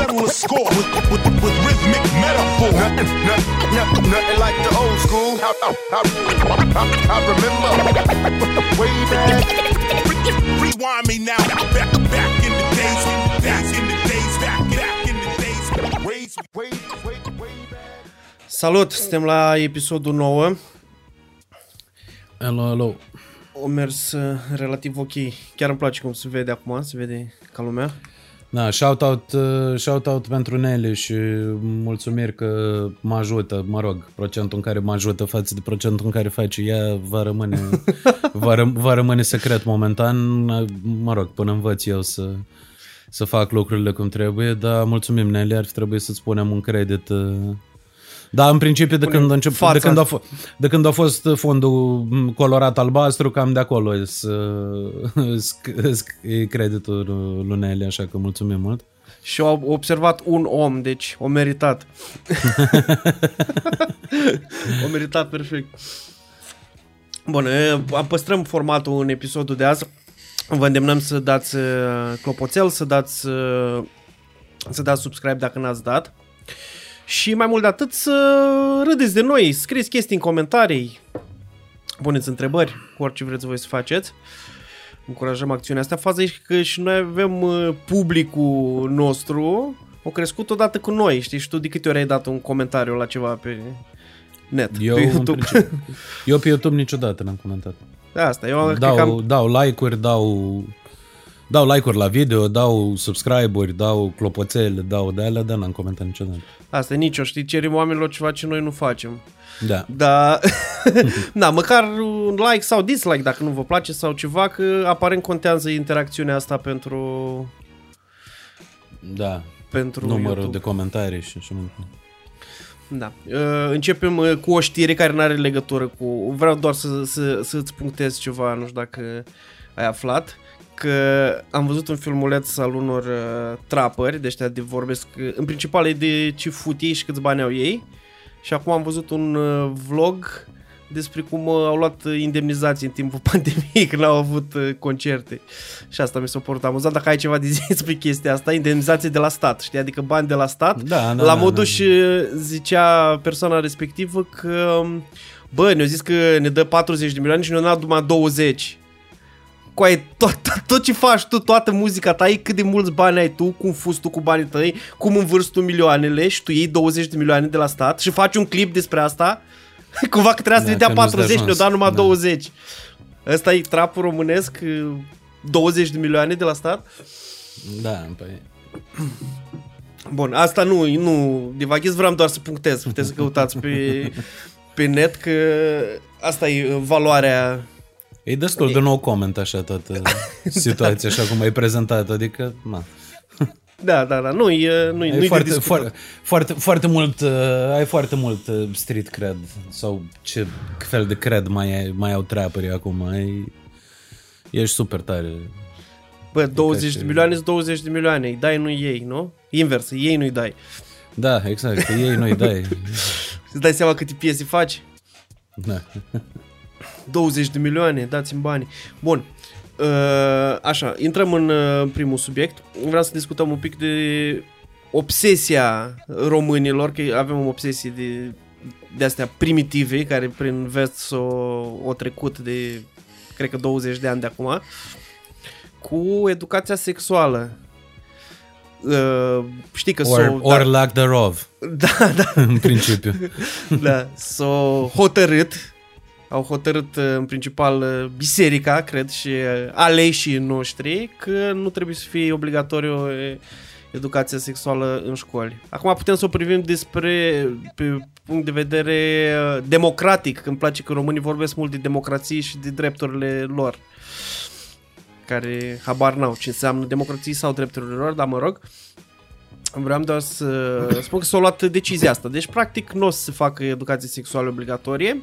settle a score with, with, with rhythmic metaphor. Nothing, nothing, nothing, like the old school. I, I, I, I remember way back. Rewind me now, back, back in the days, back in the days, back, back in the days, way, way, way, way back. Salut, suntem la episodul 9. Alo, alo. O mers uh, relativ ok. Chiar îmi place cum se vede acum, se vede ca lumea. Da, shout-out, uh, shout-out pentru Nelly și mulțumiri că mă ajută, mă rog, procentul în care mă ajută față de procentul în care face ea va rămâne, va, ră, va rămâne secret momentan, mă rog, până învăț eu să, să fac lucrurile cum trebuie, dar mulțumim Nelly, ar fi trebuit să-ți punem un credit uh, da, în principiu de când, încep, de, când a f- de când a fost fondul colorat albastru, cam de acolo e creditul lui Nelly, așa că mulțumim mult. Și au observat un om, deci o meritat. o meritat perfect. Bun, e, păstrăm formatul în episodul de azi. Vă îndemnăm să dați uh, clopoțel, să dați, uh, să dați subscribe dacă n-ați dat. Și mai mult de atât să râdeți de noi, scrieți chestii în comentarii, puneți întrebări cu orice vreți voi să faceți. Încurajăm acțiunea asta. Faza e că și noi avem uh, publicul nostru, o crescut odată cu noi, știi? Și tu de câte ori ai dat un comentariu la ceva pe net, eu, pe YouTube? eu pe YouTube niciodată n-am comentat. Da, asta, eu dau, cred că am... dau like-uri, dau Dau like-uri la video, dau subscribe-uri, dau clopoțele, dau de alea, dar n-am comentat niciodată. Asta nici o știi, cerem oamenilor ceva ce noi nu facem. Da. Da, da, măcar un like sau dislike dacă nu vă place sau ceva, că aparent contează interacțiunea asta pentru... Da, pentru numărul YouTube. de comentarii și așa mai Da. Uh, începem uh, cu o știre care nu are legătură cu... Vreau doar să, să, să-ți punctez ceva, nu știu dacă ai aflat că am văzut un filmuleț al unor uh, trapări, de ăștia de vorbesc, uh, în principal e de ce fut ei și câți bani au ei. Și acum am văzut un uh, vlog despre cum uh, au luat indemnizații în timpul pandemiei când au avut uh, concerte. Și asta mi s-a părut amuzant. Dacă ai ceva de zis despre chestia asta, indemnizații de la stat, știi? Adică bani de la stat. Da, da, la da, modul da. și zicea persoana respectivă că bă, ne-au zis că ne dă 40 de milioane și ne-au dat numai 20 coaie, tot, tot, tot ce faci tu, toată muzica ta, e cât de mulți bani ai tu, cum fuzi tu cu banii tăi, cum învârți tu milioanele și tu iei 20 de milioane de la stat și faci un clip despre asta, cumva că trebuia să Da, ne dea că nu-ți 40, dă ne-au dat numai da. 20. Ăsta e trapul românesc, 20 de milioane de la stat. Da, păi... Bun, asta nu, nu divaghez, vreau doar să punctez, puteți să căutați pe, pe net că asta e valoarea E destul de nou coment așa toată situația, așa cum ai prezentat, adică, na. Da, da, da, nu e, nu, Ai nu foarte, de discutat. foarte, foarte, foarte mult, uh, ai foarte mult uh, street cred sau ce fel de cred mai, ai, mai au trapperii acum, ai, ești super tare. Bă, 20 și- de milioane sunt 20 de milioane, îi dai, nu ei, nu? Invers, ei nu-i dai. Da, exact, că ei nu-i dai. Îți dai seama câte piese faci? Da. 20 de milioane, dați-mi bani. Bun, uh, așa, intrăm în uh, primul subiect. Vreau să discutăm un pic de obsesia românilor, că avem o obsesie de, de astea primitive, care prin vest s-o o trecut de, cred că 20 de ani de acum, cu educația sexuală. Uh, știi că Or, s-o, or lack thereof, da, da, în principiu. da, s-au hotărât, au hotărât uh, în principal uh, biserica, cred, și uh, aleșii noștri că nu trebuie să fie obligatoriu uh, educația sexuală în școli. Acum putem să o privim despre, pe punct de vedere uh, democratic, că îmi place că românii vorbesc mult de democrație și de drepturile lor care habar n-au ce înseamnă democrație sau drepturile lor, dar mă rog, vreau doar să spun că s-a luat decizia asta. Deci, practic, nu o să se facă educație sexuală obligatorie.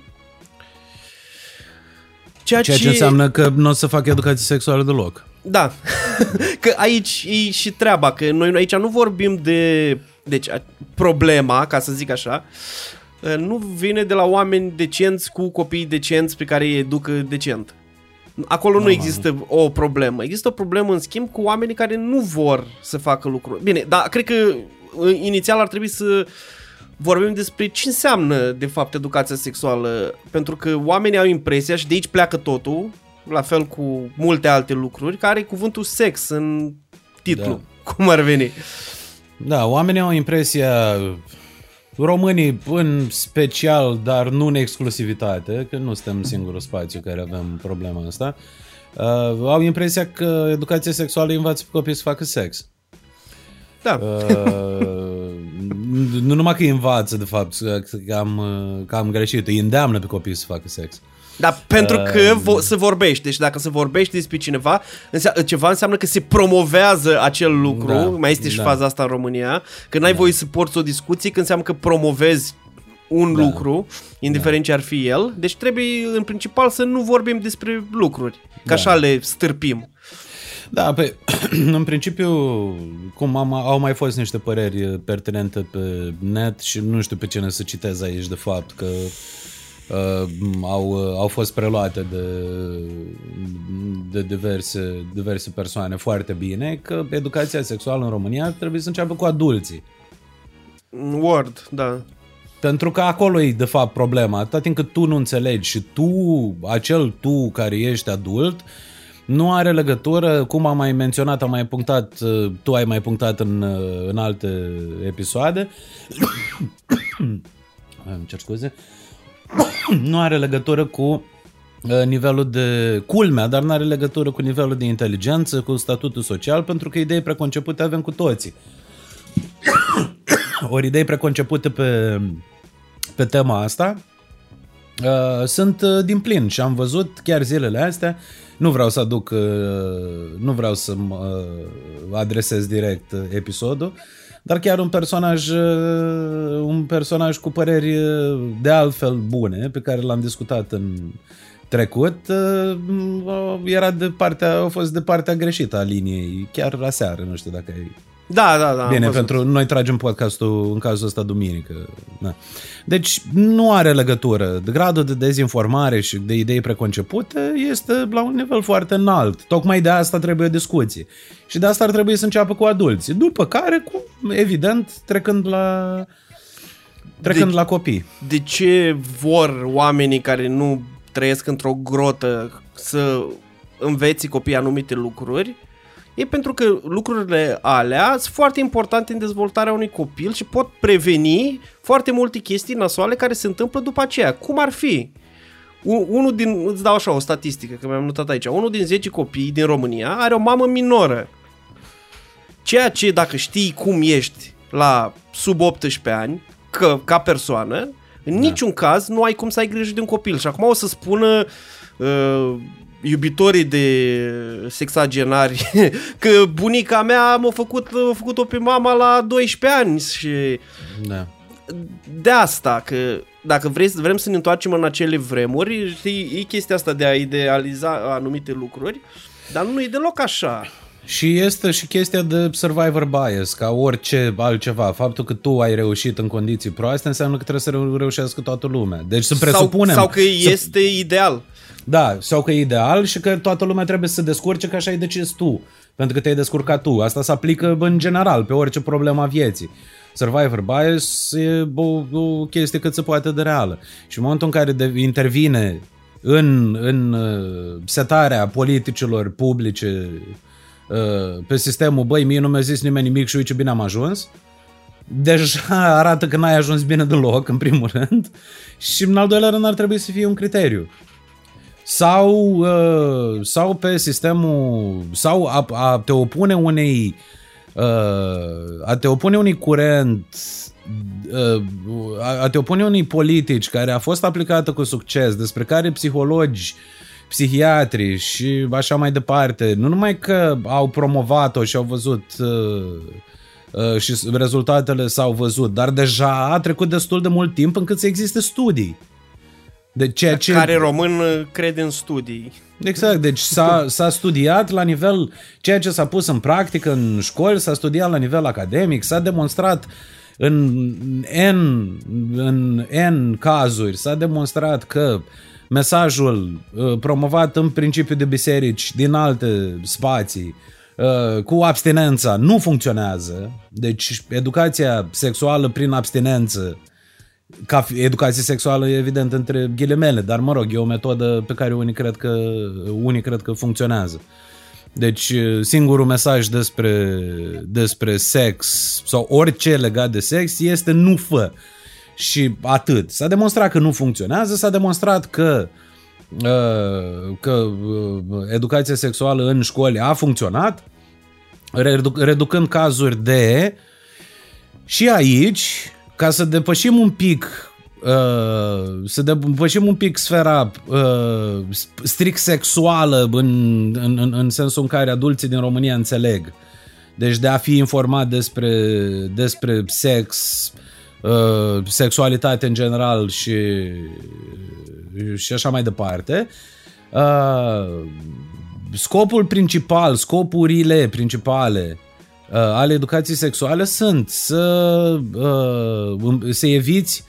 Ceea, Ceea ce înseamnă că nu o să fac educație sexuală deloc. Da, că aici e și treaba, că noi aici nu vorbim de... Deci, a- problema, ca să zic așa, nu vine de la oameni decenți cu copii decenți pe care îi educă decent. Acolo nu Normal. există o problemă. Există o problemă, în schimb, cu oamenii care nu vor să facă lucruri. Bine, dar cred că uh, inițial ar trebui să vorbim despre ce înseamnă, de fapt, educația sexuală. Pentru că oamenii au impresia, și de aici pleacă totul, la fel cu multe alte lucruri, care are cuvântul sex în titlu. Da. Cum ar veni? Da, oamenii au impresia, românii în special, dar nu în exclusivitate, că nu suntem singurul spațiu care avem problema asta, uh, au impresia că educația sexuală îi învață pe copii să facă sex. Da. Uh, nu numai că îi învață, de fapt, că am, că am greșit, îi îndeamnă pe copii să facă sex. Dar pentru că vo- se vorbește, deci dacă se vorbește despre cineva, înse- ceva înseamnă că se promovează acel lucru, Da, mai este și da. faza asta în România, că n-ai voie să porți o discuție, că înseamnă că promovezi un Da. lucru, indiferent ce ar fi el, deci trebuie în principal să nu vorbim despre lucruri, că Da. așa le stârpim. Da, pe, în principiu, cum am, au mai fost niște păreri pertinente pe net și nu știu pe cine să citez aici de fapt, că uh, au, au fost preluate de, de diverse, diverse persoane foarte bine, că educația sexuală în România trebuie să înceapă cu adulții. Word, da. Pentru că acolo e de fapt problema. Atâta timp cât tu nu înțelegi și tu, acel tu care ești adult, nu are legătură, cum am mai menționat, am mai punctat, uh, tu ai mai punctat în, uh, în alte episoade. Îmi cer scuze. nu are legătură cu uh, nivelul de culmea, dar nu are legătură cu nivelul de inteligență, cu statutul social, pentru că idei preconcepute avem cu toții. Ori idei preconcepute pe, pe tema asta uh, sunt uh, din plin și am văzut chiar zilele astea, nu vreau să aduc, uh, nu vreau să mă uh, adresez direct uh, episodul, dar chiar un personaj, uh, un personaj cu păreri uh, de altfel bune, pe care l-am discutat în trecut, uh, uh, era de partea, a fost de partea greșită a liniei, chiar aseară, nu știu dacă ai Da, da, da. am Bine, văzut. pentru noi tragem podcastul în cazul ăsta duminică. Da. Deci nu are legătură. De gradul de dezinformare și de idei preconcepute este la un nivel foarte înalt. Tocmai de asta trebuie o discuție. Și de asta ar trebui să înceapă cu adulții. După care, cu, evident, trecând la trecând Deci- la copii. de ce vor oamenii care nu trăiesc într-o grotă să înveți copiii anumite lucruri, e pentru că lucrurile alea sunt foarte importante în dezvoltarea unui copil și pot preveni foarte multe chestii nasoale care se întâmplă după aceea. Cum ar fi? U- Unul din, îți dau așa o statistică, că mi-am notat aici, unul din 10 copii din România are o mamă minoră. Ceea ce dacă știi cum ești la sub 18 ani, că, ca persoană, în da. niciun caz nu ai cum să ai grijă de un copil. Și acum o să spună uh, iubitorii de sexagenari că bunica mea m-a făcut, a făcut-o pe mama la 12 ani și Da. de asta, că dacă vrei, vrem să ne întoarcem în acele vremuri, știi, e chestia asta de a idealiza anumite lucruri, dar nu e deloc așa. Și este și chestia de survivor bias, ca orice altceva. Faptul că tu ai reușit în condiții proaste înseamnă că trebuie să reu- reușească toată lumea. Deci să presupunem... Sau, sau că să- este ideal. Da, sau că e ideal și că toată lumea trebuie să se descurce că așa ai decis tu. Pentru că te-ai descurcat tu. Asta se aplică în general pe orice problemă a vieții. Survivor bias e o, o chestie cât se poate de reală. Și în momentul în care de, intervine în, în uh, setarea politicilor publice uh, pe sistemul, băi, mie nu mi-a zis nimeni nimic și uite ce bine am ajuns, deja arată că n-ai ajuns bine deloc, în primul rând, și în al doilea rând ar trebui să fie un criteriu sau, uh, sau pe sistemul sau a, a te opune unei uh, a te opune unui curent uh, a, a te opune unei politici care a fost aplicată cu succes, despre care psihologi psihiatri și așa mai departe, nu numai că au promovat-o și au văzut uh, uh, și rezultatele s-au văzut, dar deja a trecut destul de mult timp încât să existe studii. De ceea ce... Care român uh, crede în studii. Exact, deci s-a, s-a studiat la nivel, ceea ce s-a pus în practică în școli, s-a studiat la nivel academic, s-a demonstrat în N, în N cazuri, s-a demonstrat că mesajul uh, promovat în principiu de biserici din alte spații uh, cu abstinența nu funcționează, deci educația sexuală prin abstinență ca fi- educație sexuală, evident, între ghilimele, dar mă rog, e o metodă pe care unii cred că, unii cred că funcționează. Deci singurul mesaj despre, despre sex sau orice legat de sex este nu fă. Și atât. S-a demonstrat că nu funcționează, s-a demonstrat că uh, că uh, educația sexuală în școli a funcționat, reduc, reducând cazuri de și aici, ca să depășim un pic uh, să depășim un pic sfera uh, strict sexuală în, în, în, în sensul în care adulții din România înțeleg. Deci de a fi informat despre, despre sex, uh, sexualitate în general și, și așa mai departe. Uh, scopul principal, scopurile principale uh, ale educației sexuale sunt să, uh, să eviți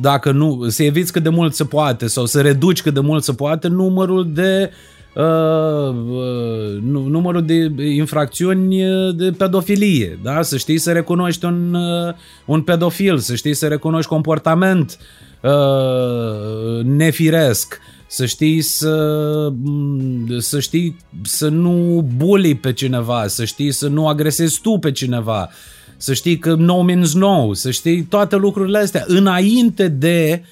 dacă nu, să eviți cât de mult se poate sau să reduci cât de mult se poate numărul de uh, uh, nu- numărul de infracțiuni uh, de pedofilie, da? Să știi să recunoști un, uh, un pedofil, să știi să recunoști comportament uh, nefiresc, să știi să, m, să știi să nu bully pe cineva, să știi să nu agresezi tu pe cineva, să știi că no means no, să știi toate lucrurile astea înainte de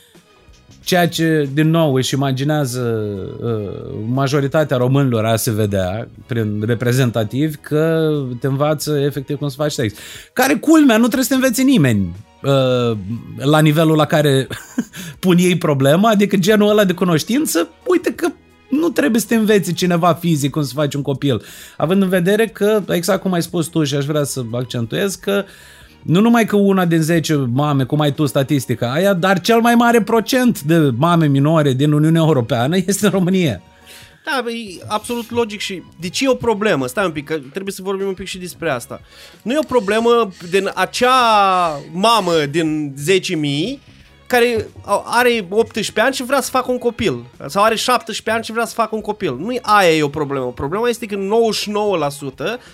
ceea ce, din nou, își imaginează uh, majoritatea românilor a se vedea prin reprezentativi că te învață efectiv cum să faci sex. Care culmea, nu trebuie să te înveți nimeni uh, la nivelul la care pun ei problema, adică genul ăla de cunoștință, uite că nu trebuie să te înveți cineva fizic cum să faci un copil. Având în vedere că, exact cum ai spus tu și aș vrea să accentuez, că nu numai că una din 10 mame, cum ai tu statistica aia, dar cel mai mare procent de mame minore din Uniunea Europeană este în România. Da, bă, e absolut logic și de ce e o problemă? Stai un pic, că trebuie să vorbim un pic și despre asta. Nu e o problemă din acea mamă din 10.000 care are 18 ani și vrea să facă un copil. Sau are 17 ani și vrea să facă un copil. Nu aia e o problemă. Problema este că 99%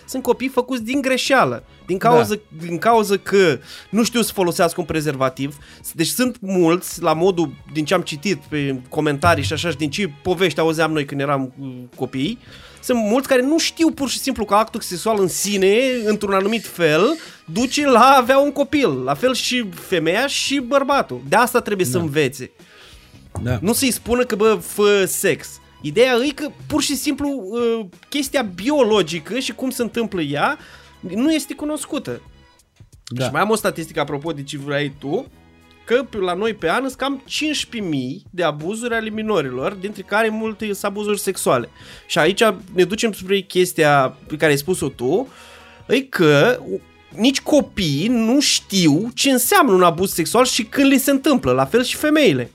sunt copii făcuți din greșeală. Din cauza, da. din cauza că nu știu să folosească un prezervativ. Deci sunt mulți, la modul, din ce am citit pe comentarii și așa, și din ce povești auzeam noi când eram uh, copii, sunt mulți care nu știu pur și simplu că actul sexual în sine, într-un anumit fel, duce la a avea un copil. La fel și femeia și bărbatul. De asta trebuie da. să învețe. Da. Nu să-i spună că, bă, fă sex. Ideea e că, pur și simplu, uh, chestia biologică și cum se întâmplă ea nu este cunoscută. Da. Și mai am o statistică apropo de ce vrei tu, că pe- la noi pe an sunt cam 15.000 de abuzuri ale minorilor, dintre care multe sunt abuzuri sexuale. Și aici ne ducem spre chestia pe care ai spus-o tu, e că nici copiii nu știu ce înseamnă un abuz sexual și când li se întâmplă, la fel și femeile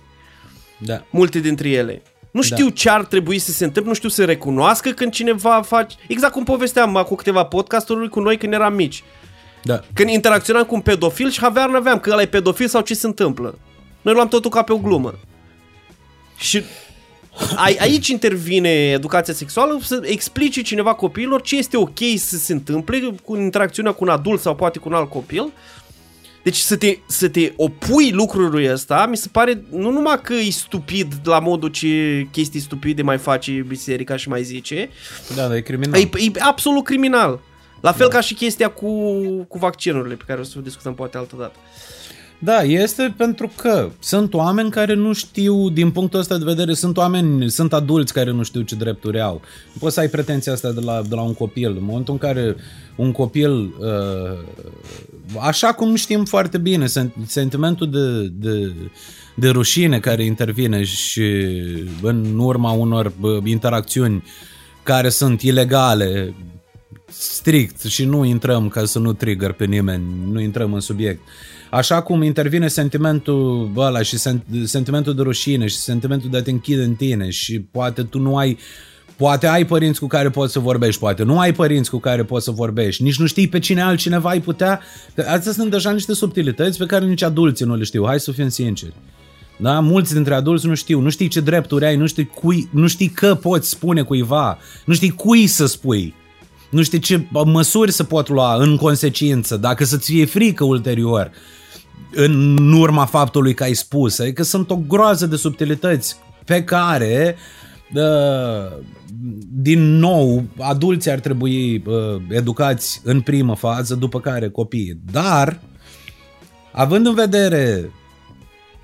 Da. multe dintre ele. Nu știu da. ce ar trebui să se întâmple, nu știu să recunoască când cineva face... Exact cum povesteam acum câteva podcasturi cu noi când eram mici. Da. Când interacționam cu un pedofil și habar n-aveam că ăla e pedofil sau ce se întâmplă. Noi luam totul ca pe o glumă. Și a, aici intervine educația sexuală să explice cineva copiilor ce este ok să se întâmple cu interacțiunea cu un adult sau poate cu un alt copil. Deci să te, să te opui lucrului ăsta, mi se pare nu numai că e stupid la modul ce chestii stupide mai face biserica și mai zice, Da, dar e criminal. E, e absolut criminal. La fel da. ca și chestia cu, cu vaccinurile, pe care o să o discutăm poate altă dată. Da, este pentru că sunt oameni care nu știu, din punctul ăsta de vedere, sunt oameni, sunt adulți care nu știu ce drepturi au. Nu poți să ai pretenția asta de la, de la un copil. În momentul în care un copil, uh, așa cum știm foarte bine, sen- sentimentul de, de, de rușine care intervine și în urma unor bă, interacțiuni care sunt ilegale, strict și nu intrăm ca să nu trigger pe nimeni, nu intrăm în subiect. Așa cum intervine sentimentul ăla și sen- sentimentul de rușine și sentimentul de a te închide în tine și poate tu nu ai Poate ai părinți cu care poți să vorbești, poate nu ai părinți cu care poți să vorbești, nici nu știi pe cine altcineva ai putea. Că astea sunt deja niște subtilități pe care nici adulții nu le știu, hai să fim sinceri. Da? Mulți dintre adulți nu știu, nu știi ce drepturi ai, nu știi, cui, nu știi că poți spune cuiva, nu știi cui să spui, nu știi ce măsuri să pot lua în consecință, dacă să-ți fie frică ulterior în urma faptului că ai spus. Adică sunt o groază de subtilități pe care uh, din nou, adulții ar trebui uh, educați în primă fază, după care copiii. Dar, având în vedere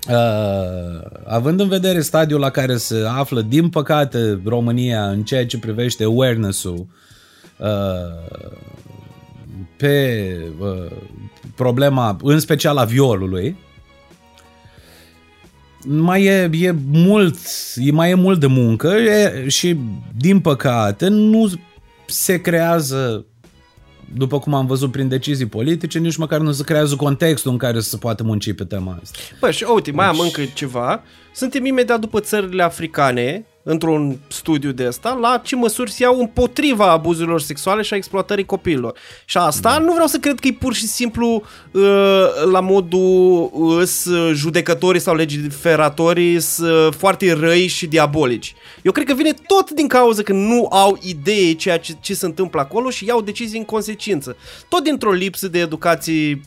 Uh, având în vedere stadiul la care se află, din păcate, România în ceea ce privește awareness-ul uh, pe uh, problema, în special a violului, mai e, e mult, e mai e mult de muncă e, și, din păcate, nu se creează după cum am văzut prin decizii politice, nici măcar nu se creează contextul în care să se poată munci pe tema asta. Păi și uite, mai am încă ceva. Suntem imediat după țările africane, într-un studiu de asta, la ce măsuri se iau împotriva abuzurilor sexuale și a exploatării copiilor. Și asta da. nu vreau să cred că e pur și simplu uh, la modul uh, judecătorii sau legiferatorii sunt foarte răi și diabolici. Eu cred că vine tot din cauza că nu au idee ceea ce, ce se întâmplă acolo și iau decizii în consecință. Tot dintr-o lipsă de educație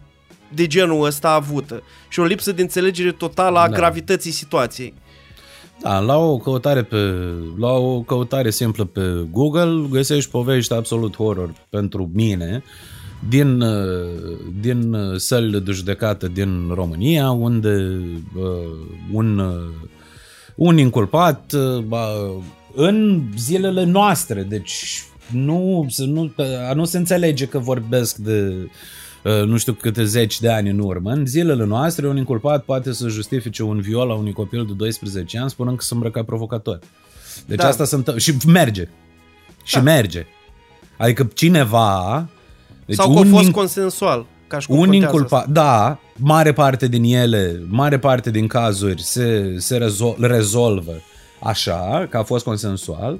de genul ăsta avută și o lipsă de înțelegere totală a da. gravității situației. Da, la o căutare pe la o căutare simplă pe Google găsești povești absolut horror pentru mine din, din sălile de judecată din România unde uh, un, uh, un inculpat uh, în zilele noastre, deci nu, nu, nu se înțelege că vorbesc de Uh, nu știu câte zeci de ani în urmă. În zilele noastre, un inculpat poate să justifice un viol la unui copil de 12 ani spunând că s-a îmbrăcat provocator. Deci da. asta sunt Și merge. Și da. merge. Adică cineva... Deci Sau că a fost consensual. Ca și un inculpat, da, mare parte din ele, mare parte din cazuri se, se rezol, rezolvă așa, că a fost consensual,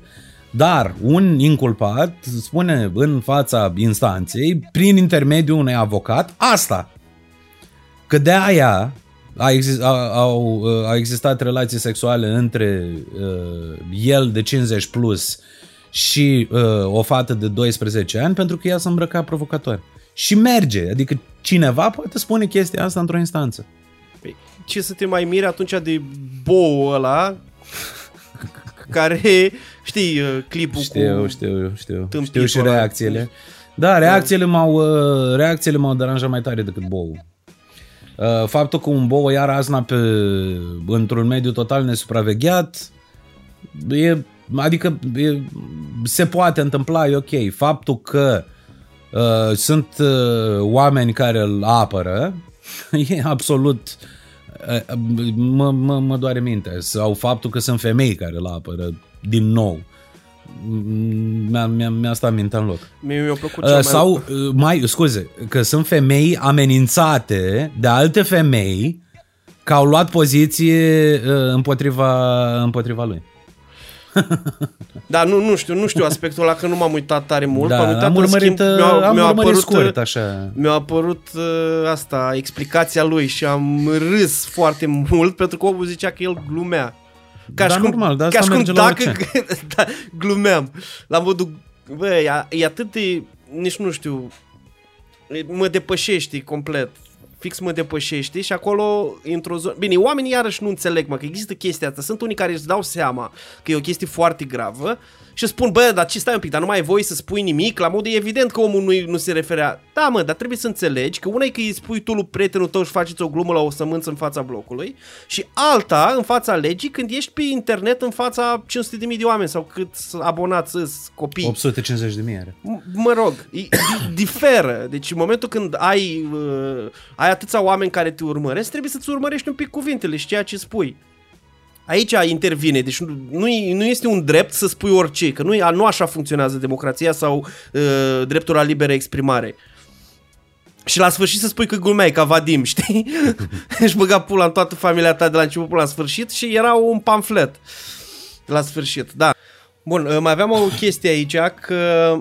dar un inculpat spune în fața instanței, prin intermediul unui avocat, asta. Că de aia a, exist, a, au, a existat relații sexuale între uh, el de 50 plus și uh, o fată de 12 ani pentru că ea s-a îmbrăcat provocator. Și merge, adică cineva poate spune chestia asta într-o instanță. Păi, ce să te mai miri atunci de bou ăla care, știi, uh, clipul știu, cu... Știu, știu, știu. Știu și reacțiile. Da, reacțiile m-au, uh, reacțiile m-au deranjat mai tare decât bou. Uh, faptul că un bou ia razna pe, într-un mediu total nesupravegheat, e, adică e, se poate întâmpla, e ok. Faptul că uh, sunt uh, oameni care îl apără, e absolut uh, mă, mă, mă doare minte. Sau faptul că sunt femei care îl apără din nou. Mi-a, mi-a, mi-a stat mintea în loc. Mie mi-a plăcut cel Sau, mai... mai, scuze, că sunt femei amenințate de alte femei că au luat poziție împotriva, împotriva lui. da, nu, nu știu, nu știu aspectul ăla că nu m-am uitat tare mult. Da, am uitat am urmărit, schimb, mi-a, am mi-a urmărit apărut, scurt, așa. Mi-a apărut uh, asta, explicația lui și am râs foarte mult pentru că omul zicea că el glumea. Ca da, cum, normal, da, ca și cum dacă da, glumeam. La modul, bă, e, e atât de, nici nu știu, mă depășește complet fix mă depășește și acolo într-o zonă... Bine, oamenii iarăși nu înțeleg, mă, că există chestia asta. Sunt unii care își dau seama că e o chestie foarte gravă și spun, bă, dar ce stai un pic, dar nu mai ai voie să spui nimic, la modul evident că omul nu, nu se referea. Da, mă, dar trebuie să înțelegi că una e că îi spui tu lui prietenul tău și faceți o glumă la o sămânță în fața blocului și alta în fața legii când ești pe internet în fața 500.000 de oameni sau cât abonați îs copii. 850 de mii are. M- mă rog, diferă. Deci în momentul când ai, uh, ai atâția oameni care te urmăresc, trebuie să-ți urmărești un pic cuvintele și ceea ce spui. Aici intervine, deci nu, nu este un drept să spui orice, că nu, nu așa funcționează democrația sau uh, dreptul la liberă exprimare. Și la sfârșit să spui că glumeai ca Vadim, știi? Își băga pula în toată familia ta de la început până la sfârșit și era un pamflet la sfârșit, da. Bun, uh, mai aveam o chestie aici că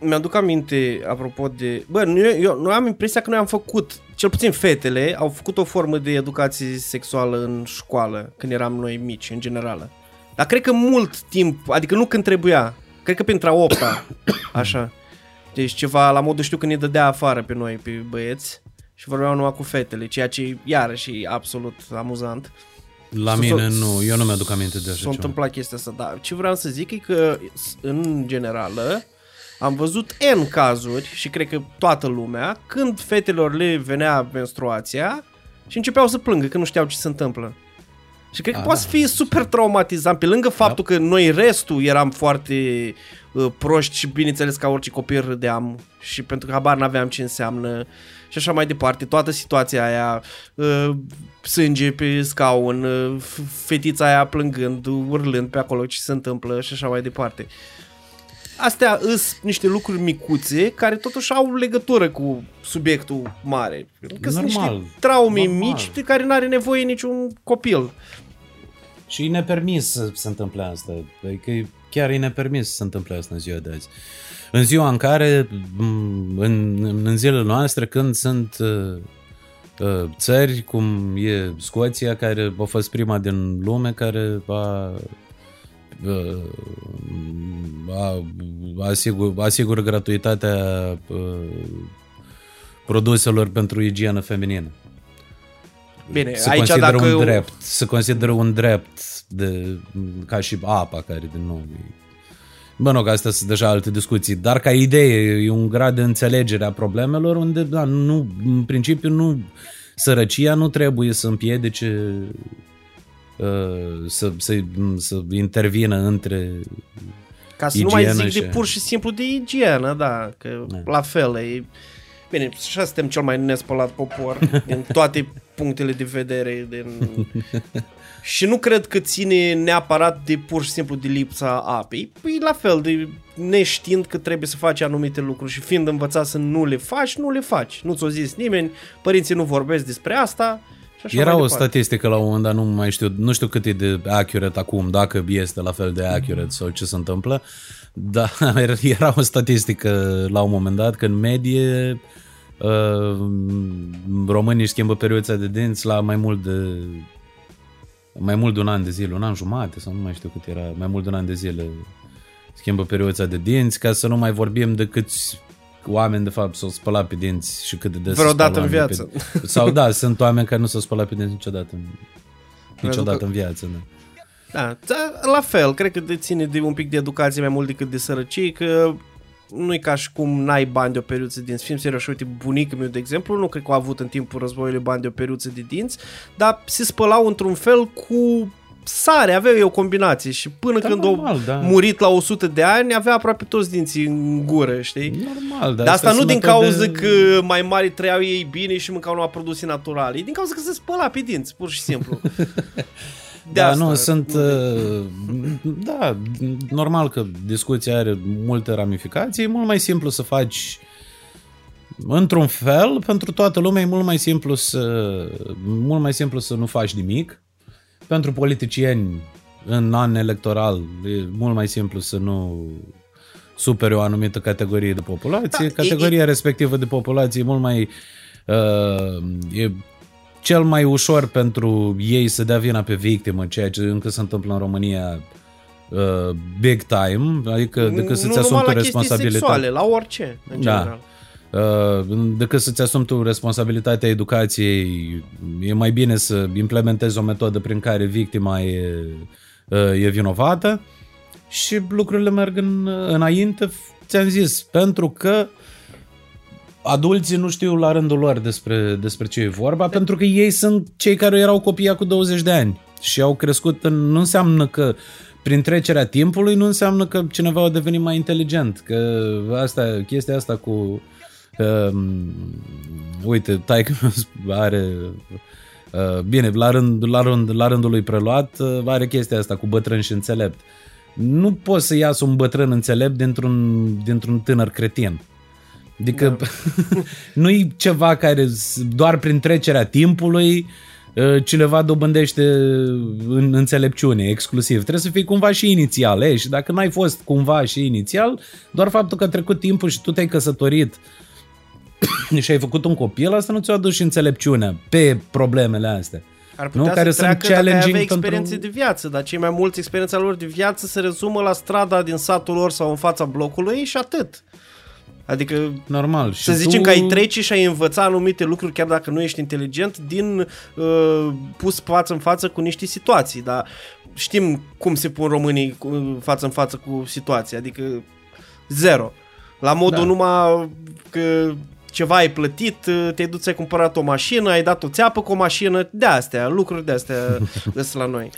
mi-aduc aminte, apropo de... Bă, noi, eu, noi am impresia că noi am făcut, cel puțin fetele, au făcut o formă de educație sexuală în școală, când eram noi mici, în generală. Dar cred că mult timp, adică nu când trebuia, cred că pentru a opta, așa. Deci ceva la modul, știu, când ne dădea afară pe noi, pe băieți, și vorbeau numai cu fetele, ceea ce iarăși e absolut amuzant. La S-o- mine s-o- nu, eu nu mi-aduc aminte de așa S-a ceva. întâmplat chestia asta, dar ce vreau să zic e că, în generală, am văzut N cazuri și cred că toată lumea, când fetelor le venea menstruația și începeau să plângă, că nu știau ce se întâmplă. Și cred că A, poate să fie super traumatizant, pe lângă faptul că noi restul eram foarte uh, proști și bineînțeles ca orice copil râdeam și pentru că habar n-aveam ce înseamnă și așa mai departe, toată situația aia, uh, sânge pe scaun, uh, f- fetița aia plângând, urlând pe acolo ce se întâmplă și așa mai departe. Astea sunt niște lucruri micuțe care totuși au legătură cu subiectul mare. Că sunt Normal. niște traume Normal. mici de care n-are nevoie niciun copil. Și e nepermis să se întâmple asta. Adică chiar e nepermis să se întâmple asta în ziua de azi. În ziua în care, m, în, în zilele noastre, când sunt uh, uh, țări cum e Scoția, care a fost prima din lume care a, uh, a, asigur, asigură gratuitatea uh, produselor pentru igienă feminină. Bine, se aici consideră dacă... un drept, se consideră un drept de, ca și apa care din nou e... Bă, nu, că astea sunt deja alte discuții, dar ca idee e un grad de înțelegere a problemelor unde, da, nu, în principiu, nu, sărăcia nu trebuie să împiedice uh, să, să, să intervină între Ca să nu mai igienă zic și- de pur și simplu de igienă, da, că Da. la fel e... Bine, și așa suntem cel mai nespălat popor din toate punctele de vedere. Din... și nu cred că ține neapărat de pur și simplu de lipsa apei. Păi la fel, de neștiind că trebuie să faci anumite lucruri și fiind învățat să nu le faci, nu le faci. Nu ți-o zis nimeni, părinții nu vorbesc despre asta. Și așa Era mai o departe. statistică la un moment dat, nu mai știu, nu știu cât e de accurate acum, dacă este la fel de accurate sau ce se întâmplă, dar era o statistică la un moment dat că în medie uh, românii își schimbă periuța de dinți la mai mult de mai mult de un an de zile, un an jumate sau nu mai știu cât era, mai mult de un an de zile schimbă periuța de dinți ca să nu mai vorbim de câți oameni de fapt s-au spălat pe dinți și cât de des se Vreodată spălă în oamenii viață. Pe... Sau da, sunt oameni care nu s-au spălat pe dinți niciodată în, niciodată că- în viață. Da. Da, da, la fel, cred că de ține de un pic de educație mai mult decât de sărăcie, că nu e ca și cum n-ai bani de o periuță de dinți. Fim serios, uite, bunicul meu, de exemplu, nu cred că a avut în timpul războiului bani de o periuță de dinți, dar se spălau într-un fel cu sare, avea eu o combinație și până Da, când normal, a da. murit la 100 de ani, avea aproape toți dinții în gură, știi? Normal, dar Dar asta nu sunt din metode- cauza că mai mari trăiau ei bine și mâncau numai produse naturale, e din cauza că se spăla pe dinți, pur și simplu. De da, asta, nu, sunt... nu uh, Da, normal că discuția are multe ramificații. E mult mai simplu să faci într-un fel, pentru toată lumea e mult mai simplu să mult mai simplu să nu faci nimic. Pentru politicieni în an electoral e mult mai simplu să nu supere o anumită categorie de populație. Da, Categoria respectivă de populație e mult mai uh, e cel mai ușor pentru ei să dea vina pe victimă, ceea ce încă se întâmplă în România uh, big time, adică decât să-ți nu asumi numai tu la chestii responsabilitatea. sexuale, la orice, în Da. general. Uh, decât să-ți asumi tu responsabilitatea educației, e mai bine să implementezi o metodă prin care victima e, uh, e vinovată și lucrurile merg în, înainte, ți-am zis, pentru că adulții nu știu la rândul lor despre, despre ce e vorba, pentru că ei sunt cei care erau copii cu 20 de ani și au crescut în... Nu înseamnă că prin trecerea timpului nu înseamnă că cineva a devenit mai inteligent, că asta, chestia asta cu um, uite, taică are uh, bine, la, rând, la, rând, la rândul lui preluat uh, are chestia asta cu bătrân și înțelept. Nu poți să iasă un bătrân înțelept dintr-un, dintr-un tânăr cretin. Adică da. nu e ceva care s- doar prin trecerea timpului uh, cineva dobândește în înțelepciune, exclusiv. Trebuie să fii cumva și inițial. E, și dacă n-ai fost cumva și inițial, doar faptul că a trecut timpul și tu te-ai căsătorit și ai făcut un copil, asta nu ți-o aduce înțelepciunea pe problemele astea. Ar putea nu? să Care treacă sunt dacă ai challenging avea pentru... experiențe de viață, dar cei mai mulți experiența lor de viață se rezumă la strada din satul lor sau în fața blocului și atât. Adică Normal. Și să zicem tu... că ai trece și ai învăța anumite lucruri, chiar dacă nu ești inteligent, din uh, pus față în față cu niște situații, dar știm cum se pun românii cu, față în față cu situații, adică zero. La modul Da. numai că ceva ai plătit, te-ai dus, ai cumpărat o mașină, ai dat o țeapă cu o mașină, de astea, lucruri de astea sunt la noi.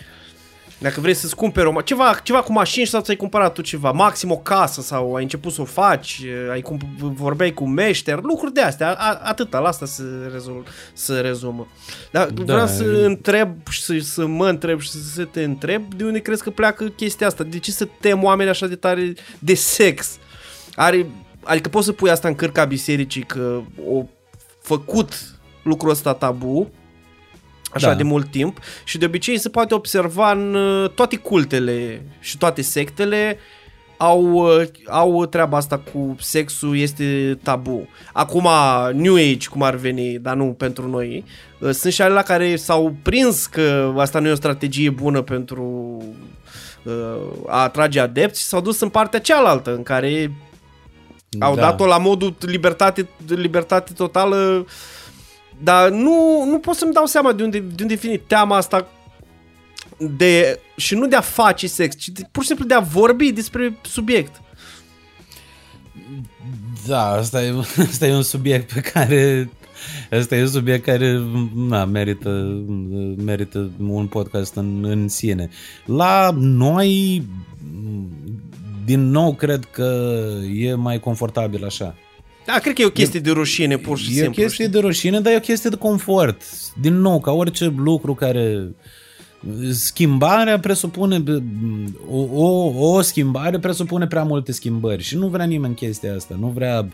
Dacă vrei să-ți cumperi o, ma- ceva, ceva cu mașini sau ți-ai cumpărat tu ceva, maxim o casă sau ai început să o faci, ai cump- vorbeai cu meșter, lucruri de astea, a, atâta, la asta se, rezol, se rezumă. Dar da, vreau să e- întreb și să, să mă întreb și să te întreb de unde crezi că pleacă chestia asta, de ce să tem oameni așa de tare de sex? Are, adică poți să pui asta în cârca bisericii că o făcut lucrul ăsta tabu, așa Da. de mult timp și de obicei se poate observa în uh, toate cultele și toate sectele au, uh, au treaba asta cu sexul este tabu. Acum New Age cum ar veni, dar nu pentru noi, uh, sunt și alea care s-au prins că asta nu e o strategie bună pentru uh, a atrage adepți și s-au dus în partea cealaltă în care au Da. dat-o la modul libertate, libertate totală dar nu, nu pot să-mi dau seama de unde, de unde vine teama asta de, și nu de a face sex, ci de, pur și simplu de a vorbi despre subiect. Da, asta e, asta e un subiect pe care Asta e un subiect care na, merită, merită un podcast în, în sine. La noi, din nou, cred că e mai confortabil așa. Da, cred că e o chestie de rușine, pur și E simplu. o chestie de rușine, dar e o chestie de confort. Din nou, ca orice lucru care... Schimbarea presupune... O, o, o schimbare presupune prea multe schimbări și nu vrea nimeni chestia asta. Nu vrea...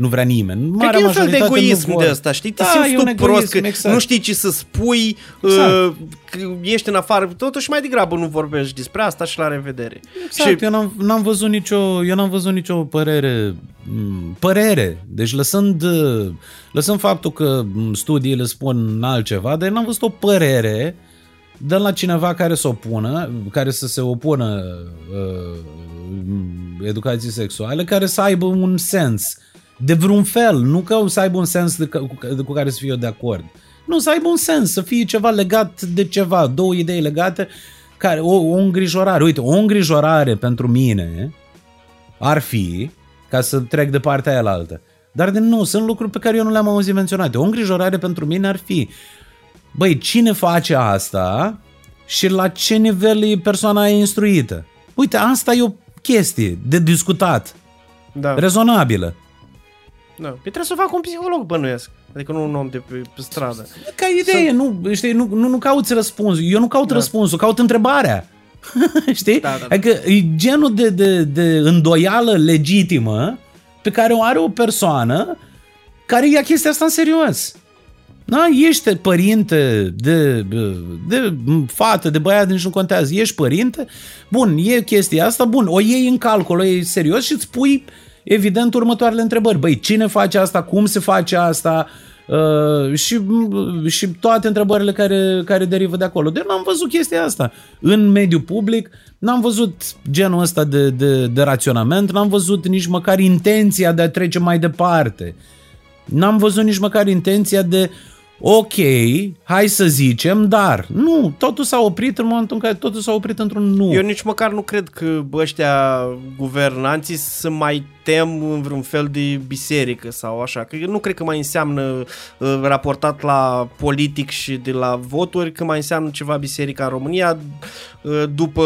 Nu vrea nimeni. Cred că e un fel de majoritate nu egoism vor. de ăsta, știi? Te Da, simți e tu un prost egoism, că exact. nu știi ce să spui, Exact. uh, că ești în afară, totuși mai degrabă nu vorbești despre asta și la revedere. Exact, Și eu n-am, n-am văzut nicio, eu n-am văzut nicio părere, m, părere, deci lăsând, uh, lăsând faptul că m, studiile spun altceva, dar eu n-am văzut o părere de la cineva care să opună, care să se opună uh, m, educației sexuale, care să aibă un sens de vreun fel, nu că să aibă un sens de, cu, cu care să fie eu de acord. Nu, să aibă un sens, să fie ceva legat de ceva, două idei legate, care, o, o îngrijorare. Uite, o îngrijorare pentru mine ar fi, ca să trec de partea aia la altă, dar de nu, sunt lucruri pe care eu nu le-am auzit menționate. O îngrijorare pentru mine ar fi, băi, cine face asta și la ce nivel e persoana aia instruită? Uite, asta e o chestie de discutat, da, rezonabilă. Da. Păi trebuie să fac un psiholog, bănuiesc. Adică nu un om de pe, pe stradă. Ca idee, nu, știi, nu, nu, nu cauți răspunsul. Eu nu caut Da. răspunsul, caut întrebarea. știi? Da, da, da. Adică e genul de, de, de îndoială legitimă pe care o are o persoană care ia chestia asta în serios. Da? Ești părinte de, de, de fată, de băiat, nici nu contează. Ești părinte, bun, e chestia asta, bun, o iei în calcul, o iei serios și îți pui evident următoarele întrebări. Băi, cine face asta, cum se face asta uh, și, și toate întrebările care, care derivă de acolo. Deci n-am văzut chestia asta în mediul public, n-am văzut genul ăsta de, de, de raționament, n-am văzut nici măcar intenția de a trece mai departe. N-am văzut nici măcar intenția de ok, hai să zicem, dar nu, totul s-a oprit în momentul în care totul s-a oprit într-un nu. Eu nici măcar nu cred că ăștia guvernanții să mai tem în vreun fel de biserică sau așa. Că eu nu cred că mai înseamnă uh, raportat la politic și de la voturi, că mai înseamnă ceva biserica în România uh, după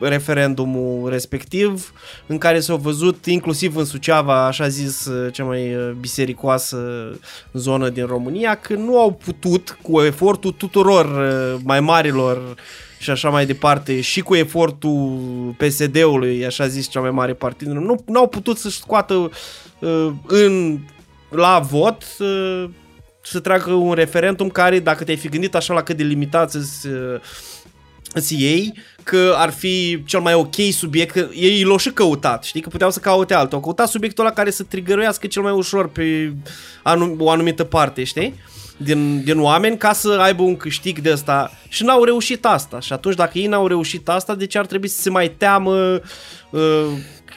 referendumul respectiv, în care s-au văzut, inclusiv în Suceava, așa zis, uh, cea mai uh, bisericoasă zonă din România, că nu au putut, cu efortul tuturor uh, mai marilor și așa mai departe, și cu efortul PSD-ului, așa zis, cea mai mare partid, nu, nu au putut să-și scoată uh, în, la vot uh, să treacă un referendum care, dacă te-ai fi gândit așa la cât de limitați îți, îți ei, că ar fi cel mai ok subiect, că ei l-au și căutat, știi, că puteau să caute altul. Au căutat subiectul ăla care să trigăruiască cel mai ușor pe anum- o anumită parte, știi? Din, din oameni ca să aibă un câștig de ăsta și n-au reușit asta și atunci dacă ei n-au reușit asta de ce ar trebui să se mai teamă uh,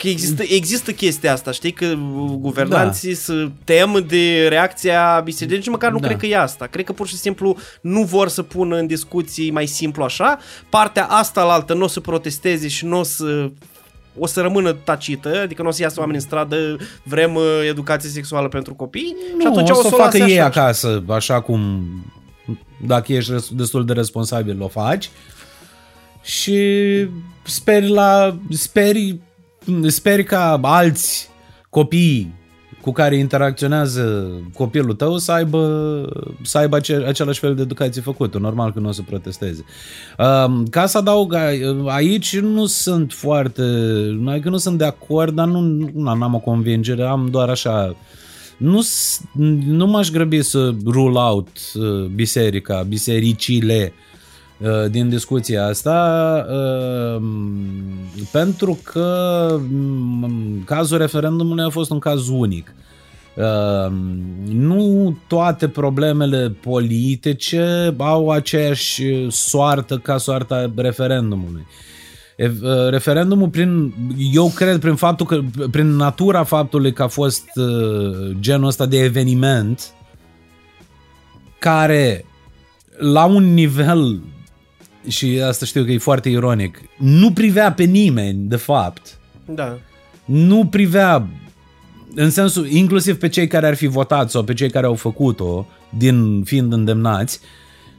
că există, există chestia asta, știi, că guvernanții da. se tem de reacția bisericii, nici măcar nu da. cred că e asta. Cred că pur și simplu nu vor să pună în discuții mai simplu așa. Partea asta la altă nu o să protesteze și nu o să o să rămână tacită, adică nu o să iasă oameni în stradă, vrem uh, educație sexuală pentru copii Nu, și atunci o să o facă ei așa. acasă, așa cum dacă ești res- destul de responsabil o faci și speri la speri, speri ca alți copii cu care interacționează copilul tău să aibă, să aibă ace- același fel de educație făcută. Normal că nu o să protesteze. Um, Ca să adaug, a- aici nu sunt foarte... Adică nu sunt de acord, dar nu nu n-am o convingere, am doar așa... Nu, s- nu m-aș grăbi să rule out uh, biserica, bisericile uh, din discuția asta uh, pentru că mm, cazul referendumului a fost un caz unic. Uh, nu toate problemele politice au aceeași soartă ca soarta referendumului. E, uh, Referendumul prin, eu cred prin faptul că, prin natura faptului că a fost uh, genul ăsta de eveniment care la un nivel și asta știu că e foarte ironic, nu privea pe nimeni, de fapt. Da. Nu privea în sensul, inclusiv pe cei care ar fi votat sau pe cei care au făcut-o, din fiind îndemnați,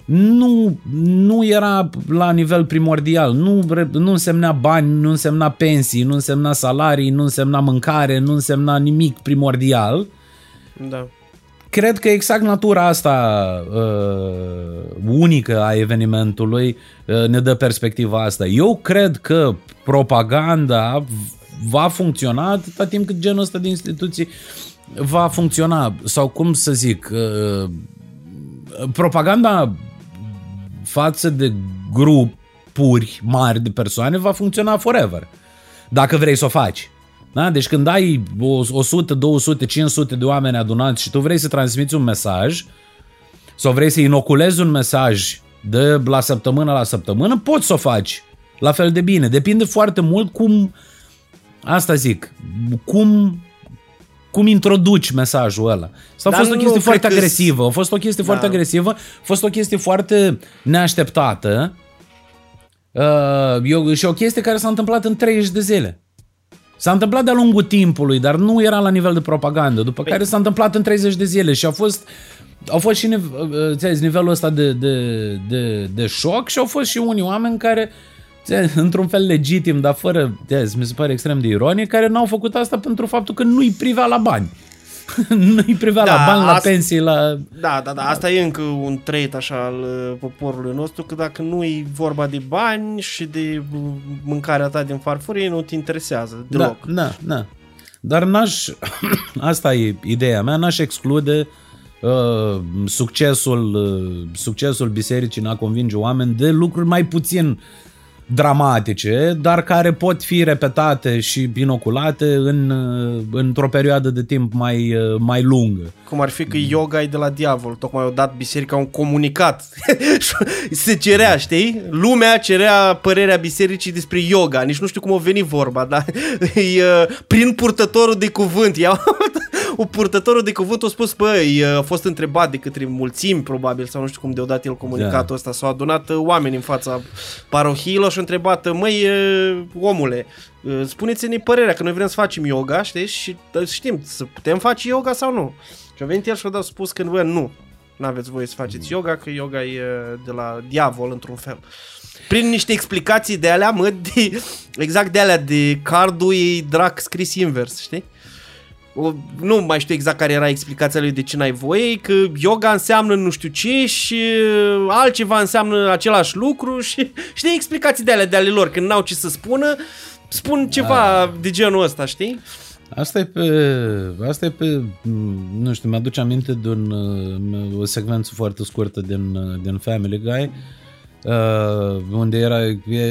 nu, nu era la nivel primordial, nu, re- nu însemna bani, nu însemna pensii, nu însemna salarii, nu însemna mâncare, nu însemna nimic primordial. Da. Cred că exact natura asta uh, unică a evenimentului uh, ne dă perspectiva asta. Eu cred că propaganda va funcționa atâta timp cât genul ăsta de instituții va funcționa. Sau cum să zic, uh, propaganda față de grupuri mari de persoane va funcționa forever. Dacă vrei să o faci. Da? Deci când ai o- 100, 200, 500 de oameni adunați și tu vrei să transmiți un mesaj sau vrei să inoculezi un mesaj de la săptămână la săptămână, poți să o faci la fel de bine. Depinde foarte mult cum, asta zic, cum cum introduci mesajul ăla. Sau a Dar fost o nu chestie cred foarte că- agresivă, a fost o chestie Da. foarte agresivă, a fost o chestie foarte neașteptată uh, eu, și o chestie care s-a întâmplat în 30 de zile. S-a întâmplat de-a lungul timpului, dar nu era la nivel de propagandă, după Păi- care s-a întâmplat în 30 de zile și a fost au fost și nive- uh, ți-ai zis, nivelul ăsta de, de, de, de șoc și au fost și unii oameni care ți-ai zis, într-un fel legitim, dar fără, ți-ai zis, mi se pare extrem de ironic, care n-au făcut asta pentru faptul că nu-i privea la bani. nu-i privea Da, la bani, la asta- pensii, la... Da, da, da, asta e încă un trait așa al uh, poporului nostru, că dacă nu e vorba de bani și de uh, mâncarea ta din farfurie, nu te interesează deloc. Da, da, da. Dar n-aș, asta e ideea mea, n-aș exclude uh, succesul, uh, succesul bisericii în a convinge oameni de lucruri mai puțin dramatice, dar care pot fi repetate și inoculate în, uh, într-o perioadă de timp mai, uh, mai lungă. Cum ar fi că yoga e de la diavol. Tocmai au dat biserica un comunicat. Se cerea, știi? Lumea cerea părerea bisericii despre yoga. Nici nu știu cum a venit vorba, dar e, uh, prin purtătorul de cuvânt. Iau un purtătorul de cuvânt a spus, băi, a fost întrebat de către mulțimi, probabil, sau nu știu cum de-o dat el comunicatul Da. ăsta. S-au adunat uh, oameni în fața parohiilor și au întrebat, măi, uh, omule, uh, spuneți-ne părerea, că noi vrem să facem yoga, știi? Și uh, știm, să putem face yoga sau nu. Și a venit el și a dat spus că bă, nu, nu aveți voie să faceți yoga, că yoga e uh, de la diavol într-un fel. Prin niște explicații de alea, mă, de, exact de alea, de cardul e drac scris invers, știi? O, nu mai știu exact care era explicația lui de ce n-ai voie, că yoga înseamnă nu știu ce și uh, altceva înseamnă același lucru și știi explicații de alea de ale lor, când n-au ce să spună, spun ceva de genul ăsta, știi? Asta e pe, asta e pe, nu știu, mi-aduce aminte de un, uh, o secvență foarte scurtă din, uh, din Family Guy, uh, unde era,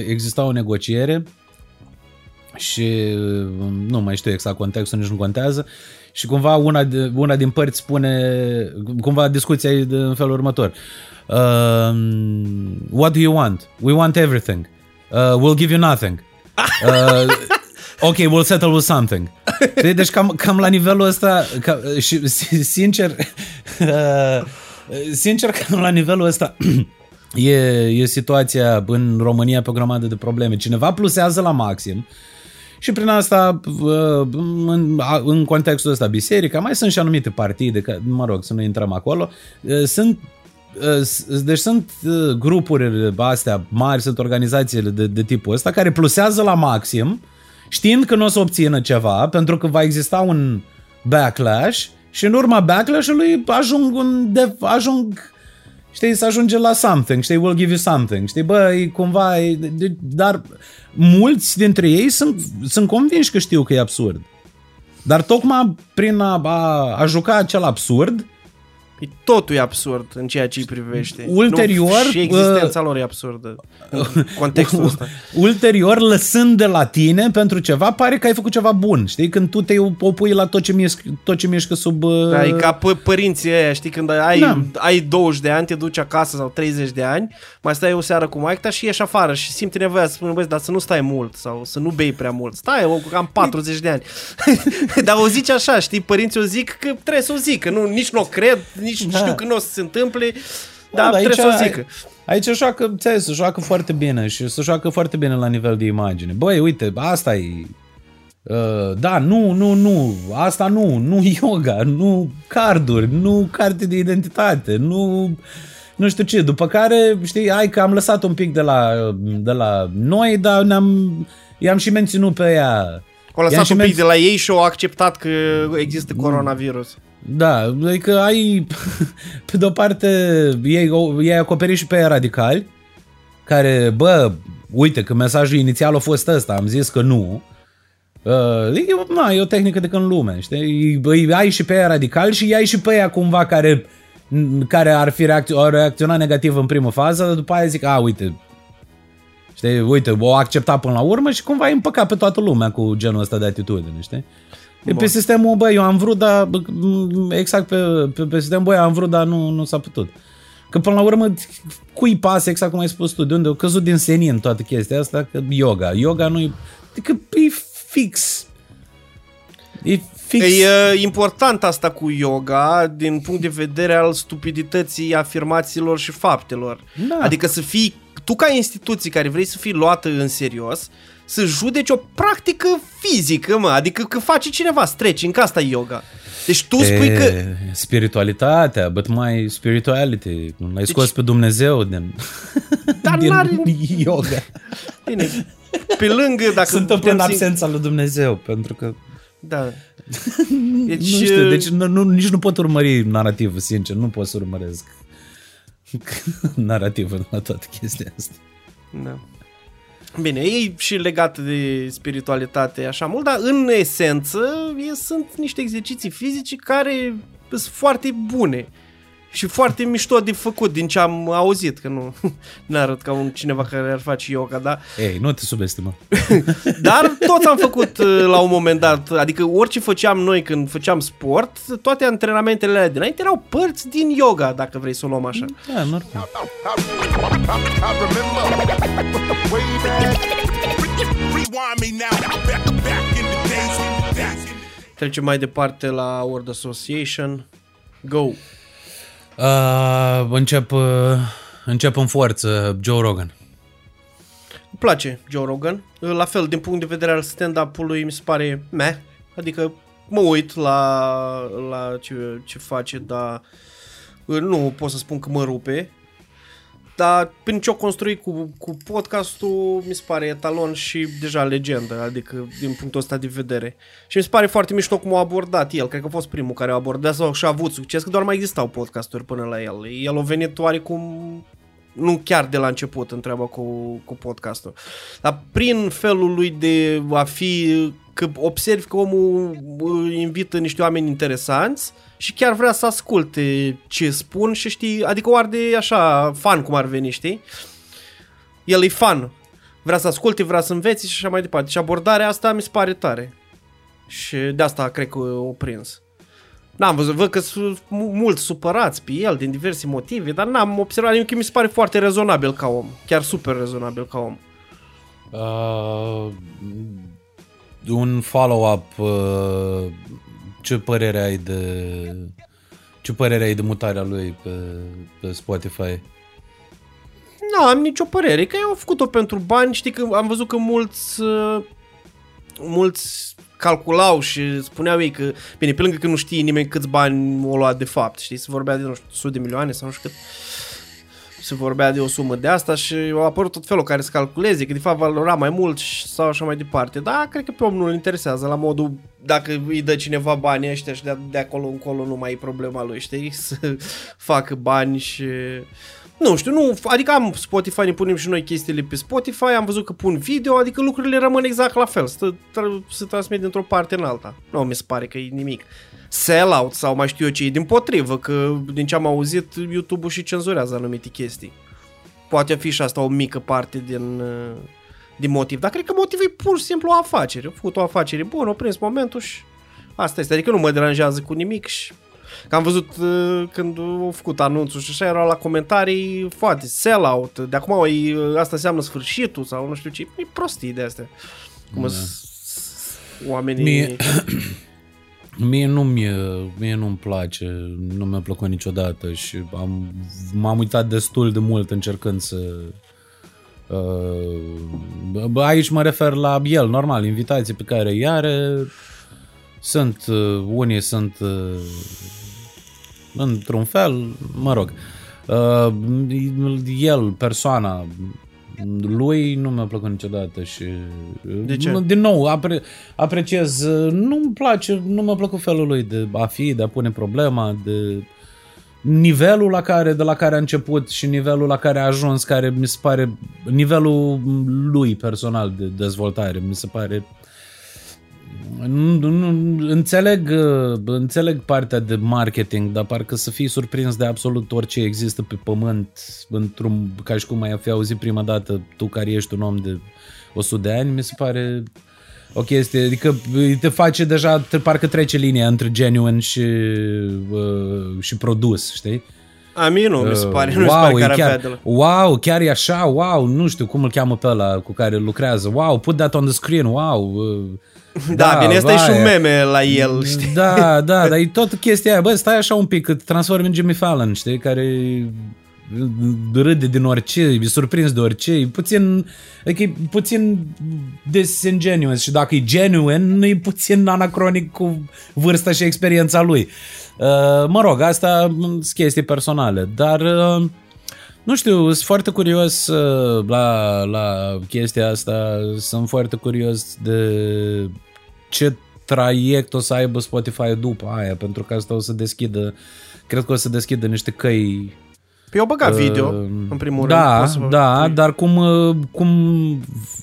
exista o negociere și nu mai știu exact contextul, nici nu contează, și cumva una, de, una din părți spune, cumva discuția e în felul următor. Uh, what do you want? We want everything. Uh, we'll give you nothing. Uh, ok, we'll settle with something. Deci cam, cam la nivelul ăsta, ca, și sincer, uh, sincer, cam la nivelul ăsta e, e situația în România pe o grămadă de probleme. Cineva plusează la maxim, și prin asta, uh, în, în contextul ăsta, biserica, mai sunt și anumite partide, mă rog, să nu intrăm acolo, uh, sunt uh, deci sunt grupurile astea mari, sunt organizațiile de, de tipul ăsta care plusează la maxim, știind că nu o să obțină ceva, pentru că va exista un backlash și în urma backlash-ului ajung, un de, ajung știi, să ajunge la something, știi, we'll give you something, știi, bă, e cumva, e, de, dar mulți dintre ei sunt, sunt convinși că știu că e absurd. Dar tocmai prin a, a, a juca acel absurd, Păi totul e absurd în ceea ce îi privește. Ulterior... Nu, și existența uh, lor e absurdă în contextul ăsta. Ulterior, lăsând de la tine pentru ceva, pare că ai făcut ceva bun. Știi? Când tu te opui la tot ce mișcă, tot ce mișcă sub... Uh... Da, e ca p- părinții ăia, știi? Când ai, da. ai 20 de ani, te duci acasă sau 30 de ani, mai stai o seară cu maica și ieși afară și simți nevoia să spui, băi, dar să nu stai mult sau să nu bei prea mult. Stai, am 40 de ani. dar o zici așa, știi? Părinții o zic că trebuie să o zic, că nu, nici nu o cred, nici da. știu că nu o să se întâmple, dar da, trebuie aici, să o zică. Aici joacă, ți se joacă foarte bine și se joacă foarte bine la nivel de imagine. Băi, uite, asta e... Uh, da, nu, nu, nu, asta nu, nu yoga, nu carduri, nu carte de identitate, nu nu știu ce, după care, știi, ai că am lăsat un pic de la, de la noi, dar ne-am, i-am și menținut pe ea. Au lăsat un pic menț... de la ei și au acceptat că există coronavirus. Da, adică ai, pe de-o parte, ei, ei acoperi și pe aia radicali, care, bă, uite că mesajul inițial a fost ăsta, am zis că nu, Uh, e, na, e o tehnică de când lume, știi? Îi ai și pe aia radical și ai și pe aia cumva care, care ar fi reacț- ar reacționa negativ în primă fază, dar după aia zic, a, uite, știi, uite, o accepta până la urmă și cumva îi împăca pe toată lumea cu genul ăsta de atitudine, știi? Bun. Pe sistemul, bă, eu am vrut, dar exact pe, pe, pe sistemul, bă, am vrut, dar nu, nu s-a putut. Că până la urmă, cui pasă, exact cum ai spus tu, de unde au căzut din senin toată chestia asta, că yoga. Yoga nu e, adică e fix. E fix. E important asta cu yoga din punct de vedere al stupidității afirmațiilor și faptelor. Da. Adică să fii, tu ca instituție care vrei să fii luată în serios, să judeci o practică fizică, mă, adică că face cineva stretching, asta e yoga. Deci tu spui e, că... Spiritualitatea, but my spirituality. L-ai deci... scos pe Dumnezeu din, Dar din n-are... yoga. Bine, pe lângă dacă... Suntem în absența lui Dumnezeu, pentru că... Da. Deci, nu știu, deci nu, nu, nici nu pot urmări narrativul, sincer, nu pot să urmăresc narrativul la toată chestia asta. Da. Bine, e și legat de spiritualitate așa mult, dar în esență e, sunt niște exerciții fizice care sunt foarte bune și foarte mișto de făcut din ce am auzit, că nu ne arăt ca un cineva care ar face yoga, da? Ei, nu te subestimă. Dar toți am făcut uh, la un moment dat, adică orice făceam noi când făceam sport, toate antrenamentele alea dinainte erau părți din yoga, dacă vrei să o luăm așa. Da, normal. Trecem mai departe la Word Association. Go! Uh, încep, uh, încep în forță Joe Rogan. Îmi place Joe Rogan. La fel, din punct de vedere al stand-up-ului, mi se pare meh. Adică mă uit la, la ce, ce face, dar nu pot să spun că mă rupe. Dar prin ce o construit cu, cu podcastul, mi se pare etalon și deja legendă, adică din punctul ăsta de vedere. Și mi se pare foarte mișto cum a abordat el, cred că a fost primul care a abordat sau și a avut succes, că doar mai existau podcasturi până la el. El a venit oarecum nu chiar de la început întreabă cu, cu podcastul. Dar prin felul lui de a fi că observi că omul îi invită niște oameni interesanți și chiar vrea să asculte ce spun și știi, adică o arde așa fan cum ar veni, știi? El e fan, vrea să asculte, vrea să învețe și așa mai departe. Și abordarea asta mi se pare tare. Și de asta cred că o prins. N-am văzut, văd că sunt mulți supărați pe el din diverse motive, dar n-am observat nimic, că mi se pare foarte rezonabil ca om. Chiar super rezonabil ca om. Uh, un follow-up, uh, ce părere ai de ce părere ai de mutarea lui pe, pe Spotify? Nu am nicio părere, că eu am făcut-o pentru bani, știi că am văzut că mulți uh, mulți calculau și spuneau ei că, bine, pe lângă că nu știe nimeni câți bani o lua de fapt, știi, se vorbea de, nu știu, sute de milioane sau nu știu cât, se vorbea de o sumă de asta și au apărut tot felul care să calculeze, că de fapt valora mai mult sau așa mai departe. Da, cred că pe om nu îl interesează la modul dacă îi dă cineva bani ăștia și de, de acolo încolo nu mai e problema lui, știi, să facă bani și... Nu știu, nu, adică am Spotify, ne punem și noi chestiile pe Spotify, am văzut că pun video, adică lucrurile rămân exact la fel, se, se transmit dintr-o parte în alta. Nu mi se pare că e nimic sell-out sau mai știu eu ce, din potrivă, că din ce am auzit, YouTube-ul și cenzurează anumite chestii. Poate fi și asta o mică parte din, uh, din motiv, dar cred că motivul e pur și simplu o afacere. Au făcut o afacere bună, au prins momentul și asta este. Adică nu mă deranjează cu nimic și Că am văzut uh, când au făcut anunțul și așa erau la comentarii foarte sell-out. De acum e, asta înseamnă sfârșitul sau nu știu ce. E prostii de astea. Cum da. oamenii... Mie, mie nu mi mie nu-mi place, nu mi-a plăcut niciodată și am, m-am uitat destul de mult încercând să uh, aici mă refer la el, normal, invitații pe care îi are sunt, uh, unii sunt uh, într-un fel, mă rog, uh, el, persoana lui nu mi-a plăcut niciodată și de ce? din nou apre, apreciez nu-mi place, nu mi-a plăcut felul lui de a fi, de a pune problema, de nivelul la care, de la care a început și nivelul la care a ajuns, care mi se pare nivelul lui personal de dezvoltare, mi se pare nu, nu, înțeleg, înțeleg partea de marketing, dar parcă să fii surprins de absolut orice există pe pământ, într-un, ca și cum ai fi auzit prima dată tu care ești un om de 100 de ani, mi se pare o chestie, adică te face deja, te, parcă trece linia între genuine și, uh, și produs, știi? A mie nu, mi se pare, uh, nu wow, mi se pare chiar, de Wow, chiar e așa, wow, nu știu cum îl cheamă pe ăla cu care lucrează, wow, put that on the screen, wow, uh, da, da bine, asta e și un meme la el, știi? Da, da, dar e tot chestia aia, bă, stai așa un pic, că te transformi în Jimmy Fallon, știi, care râde din orice, e surprins de orice, e puțin, adică e puțin disingenuous și dacă e genuine, e puțin anacronic cu vârsta și experiența lui. Uh, mă rog, asta sunt chestii personale, dar uh, nu știu, sunt foarte curios uh, la, la chestia asta, sunt foarte curios de ce traiect o să aibă Spotify după aia, pentru că asta o să deschidă, cred că o să deschidă niște căi Păi au băgat uh, video, în primul da, rând. Da, da, dar cum, uh, cum,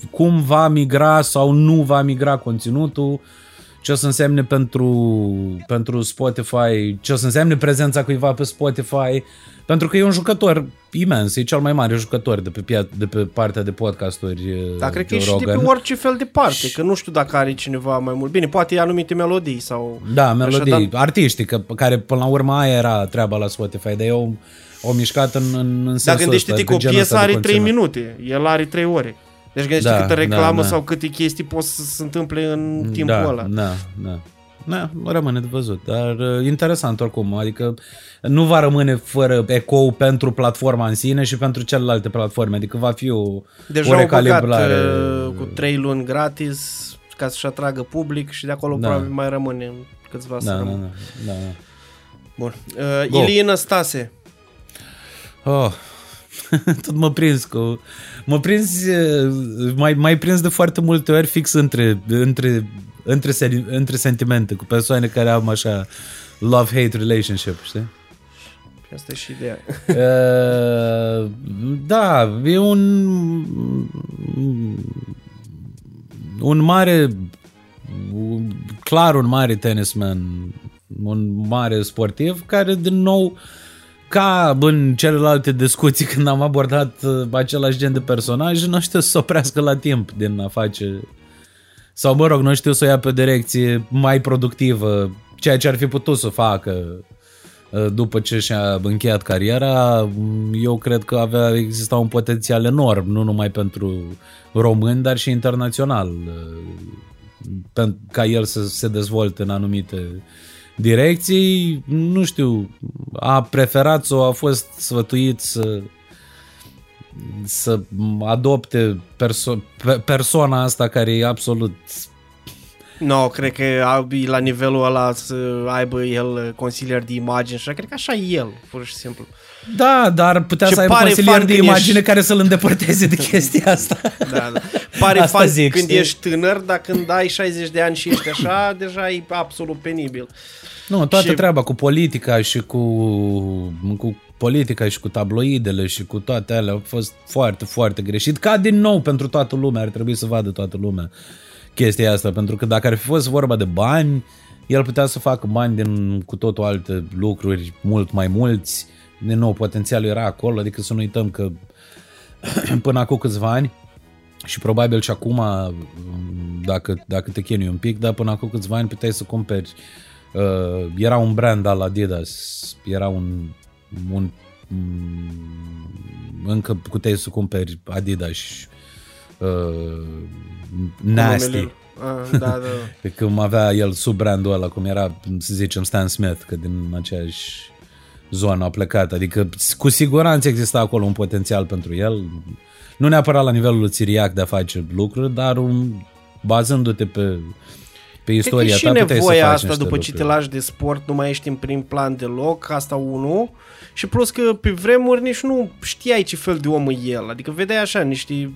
cum va migra sau nu va migra conținutul, ce o să însemne pentru, pentru Spotify, ce o să însemne prezența cuiva pe Spotify, pentru că e un jucător imens, e cel mai mare jucător de pe, de pe partea de podcasturi Da, cred că e și de pe orice fel de parte, și... că nu știu dacă are cineva mai mult. Bine, poate e anumite melodii sau... Da, melodii, așa, dar... artiștii, că, care până la urmă aia era treaba la Spotify, dar eu o mișcat în, în, în Dar gândește-te că o piesă are 3 minute, el are 3 ore. Deci gândește da, câtă reclamă da, da. sau câte chestii pot să se întâmple în timpul da, ăla. Da, da. Da, rămâne de văzut, dar uh, interesant oricum, adică nu va rămâne fără ecou pentru platforma în sine și pentru celelalte platforme, adică va fi o, Deja o recalibrare. Uh, cu trei luni gratis ca să-și atragă public și de acolo da. probabil mai rămâne câțiva da, să da, da, da. Bun. Uh, Iliana Stase. Oh, tot mă prins cu... Mă prins, uh, mai, mai prins de foarte multe ori fix între, între între, între sentimente, cu persoane care au așa love-hate relationship, știi? Asta e și ideea. Uh, da, e un un mare clar un mare tenisman, un mare sportiv, care din nou, ca în celelalte discuții când am abordat uh, același gen de personaj, nu știu să se oprească la timp din a face. Sau mă rog, nu știu să o ia pe o direcție mai productivă, ceea ce ar fi putut să facă uh, după ce și-a încheiat cariera, eu cred că avea exista un potențial enorm, nu numai pentru români, dar și internațional, uh, ca el să se dezvolte în anumite direcții. Nu știu, a preferat sau a fost sfătuit să să adopte perso- persoana asta care e absolut nu, no, cred că e la nivelul ăla să aibă el consilier de imagine și cred că așa e el, pur și simplu. Da, dar putea și să aibă consilier de imagine ești... care să-l îndepărteze de chestia asta. Da, da. Pare asta fan zic, când știi? ești tânăr, dar când ai 60 de ani și ești așa, deja e absolut penibil. Nu, toată și... treaba cu politica și cu, cu politica și cu tabloidele și cu toate alea a fost foarte, foarte greșit. Ca din nou pentru toată lumea, ar trebui să vadă toată lumea chestia asta, pentru că dacă ar fi fost vorba de bani, el putea să facă bani din cu totul alte lucruri, mult mai mulți, din nou potențialul era acolo, adică să nu uităm că până acum câțiva ani și probabil și acum dacă, dacă te chinui un pic, dar până acum câțiva ani puteai să cumperi uh, era un brand al Adidas, era un, un mm, încă puteai să cumperi Adidas uh, nasty. Ah, da, da. Cum avea el sub brandul ăla, cum era, să zicem, Stan Smith, că din aceeași zonă a plecat. Adică cu siguranță exista acolo un potențial pentru el. Nu neapărat la nivelul țiriac de a face lucruri, dar un, bazându-te pe pe istoria ta, și nevoia asta după lucruri. ce te lași de sport, nu mai ești în prim plan deloc, asta unul. Și plus că pe vremuri nici nu știai ce fel de om e el. Adică vedeai așa niște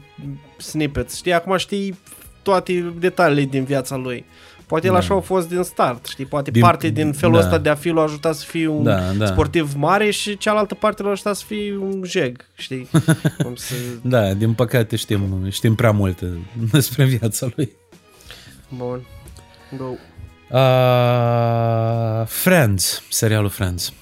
snippets, știi? Acum știi toate detaliile din viața lui. Poate el da. așa a fost din start, știi? Poate din, parte din felul da. ăsta de a fi l-a ajutat să fie un da, da. sportiv mare și cealaltă parte l-a ajutat să fie un jeg, știi? Cum să... Da, din păcate știm, știm prea multe despre viața lui. Bun. Go. Uh, Friends, serialul Friends.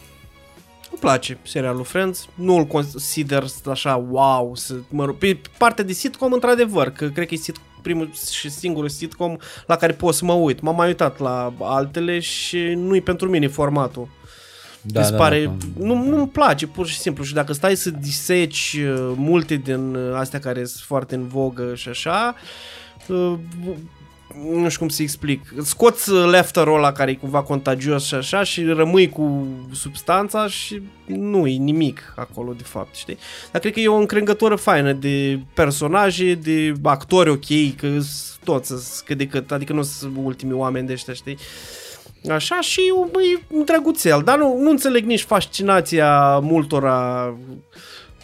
Îmi place serialul Friends, nu îl consider așa wow, să, mă rog, pe partea de sitcom într-adevăr, că cred că e sit, primul și singurul sitcom la care pot să mă uit. M-am mai uitat la altele și nu-i pentru mine formatul. Da, da, pare, da, nu, nu-mi place pur și simplu și dacă stai să diseci uh, multe din uh, astea care sunt foarte în vogă și așa, uh, nu știu cum să explic, scoți lefterul ăla care e cumva contagios și așa și rămâi cu substanța și nu e nimic acolo de fapt, știi? Dar cred că e o încrângătură faină de personaje, de actori ok, că toți cât de cât, adică nu sunt ultimii oameni de ăștia, știi? Așa și e drăguțel, dar nu, nu înțeleg nici fascinația multora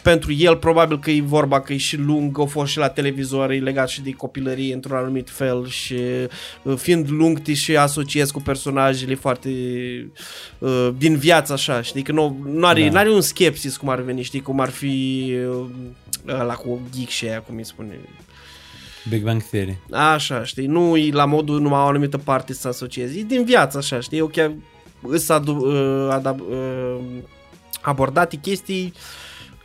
pentru el probabil că e vorba că e și lung, a fost și la televizor, e legat și de copilărie într-un anumit fel și uh, fiind lung te și asociezi cu personajele foarte uh, din viață așa, știi, că nu, nu are, da. are un skepsis cum ar veni, știi, cum ar fi uh, la cu geek și aia, cum îi spune. Big Bang Theory. Așa, știi, nu e la modul numai o anumită parte să asociezi, e din viață așa, știi, eu chiar îs adu, uh, adab, uh, abordate chestii uh,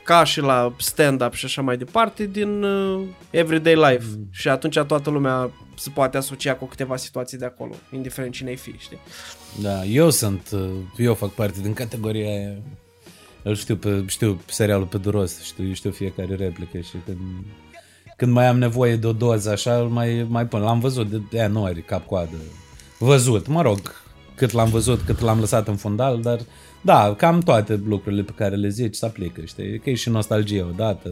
ca și la stand-up și așa mai departe, din uh, everyday life. Mm. Și atunci toată lumea se poate asocia cu câteva situații de acolo, indiferent cine ai fi, știi? Da, eu sunt, uh, eu fac parte din categoria aia. Îl știu, pe, știu serialul pe duros, știu, știu fiecare replică și când, când mai am nevoie de o doză așa, mai, mai pun. L-am văzut, de aia nu are cap-coadă. Văzut, mă rog, cât l-am văzut, cât l-am lăsat în fundal, dar da, cam toate lucrurile pe care le zici se aplică, știi? Că e și nostalgie odată.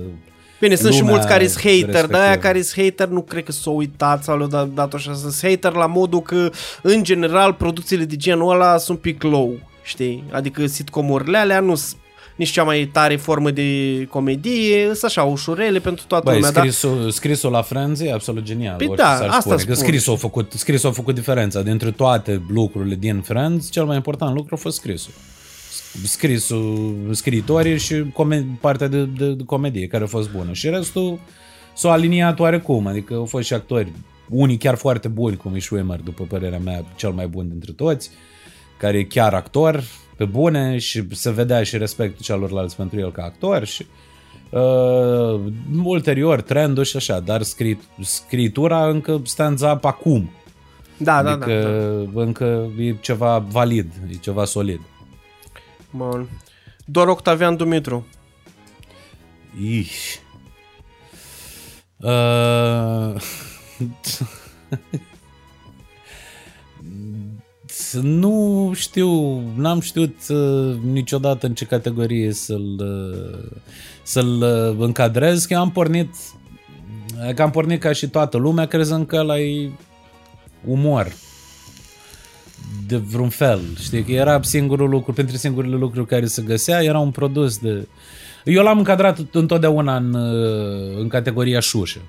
Bine, sunt și mulți care sunt hater, dar aia care sunt hater nu cred că s-au uitat sau le-au dat, dat așa, sunt hater la modul că, în general, producțiile de genul ăla sunt pic low, știi? Adică sitcomurile alea nu sunt nici cea mai tare formă de comedie, sunt așa ușurele pentru toată Băi, lumea. Scrisul, dar... scrisul la Friends e absolut genial. Păi da, asta spune. spun. Că scrisul a, făcut, scrisul a făcut diferența. Dintre toate lucrurile din Friends, cel mai important lucru a fost scrisul scrisul, scritorii și come- partea de, de, de comedie care a fost bună. Și restul s-a aliniat oarecum, adică au fost și actori unii chiar foarte buni, cum e Schwimmer, după părerea mea, cel mai bun dintre toți, care e chiar actor, pe bune și se vedea și respectul celorlalți pentru el ca actor și uh, ulterior trendul și așa, dar scrit, scritura încă stands up acum. Da, adică da, da, da. încă e ceva valid, e ceva solid. Bun. Doar Octavian Dumitru. Iși. Uh... nu știu, n-am știut uh, niciodată în ce categorie să-l uh, să-l uh, încadrez, că am pornit că am pornit ca și toată lumea crezând că ăla e umor de vreun fel, știi, că era singurul lucru, pentru singurile lucruri care se găsea, era un produs de... Eu l-am încadrat întotdeauna în, uh, în categoria șușă.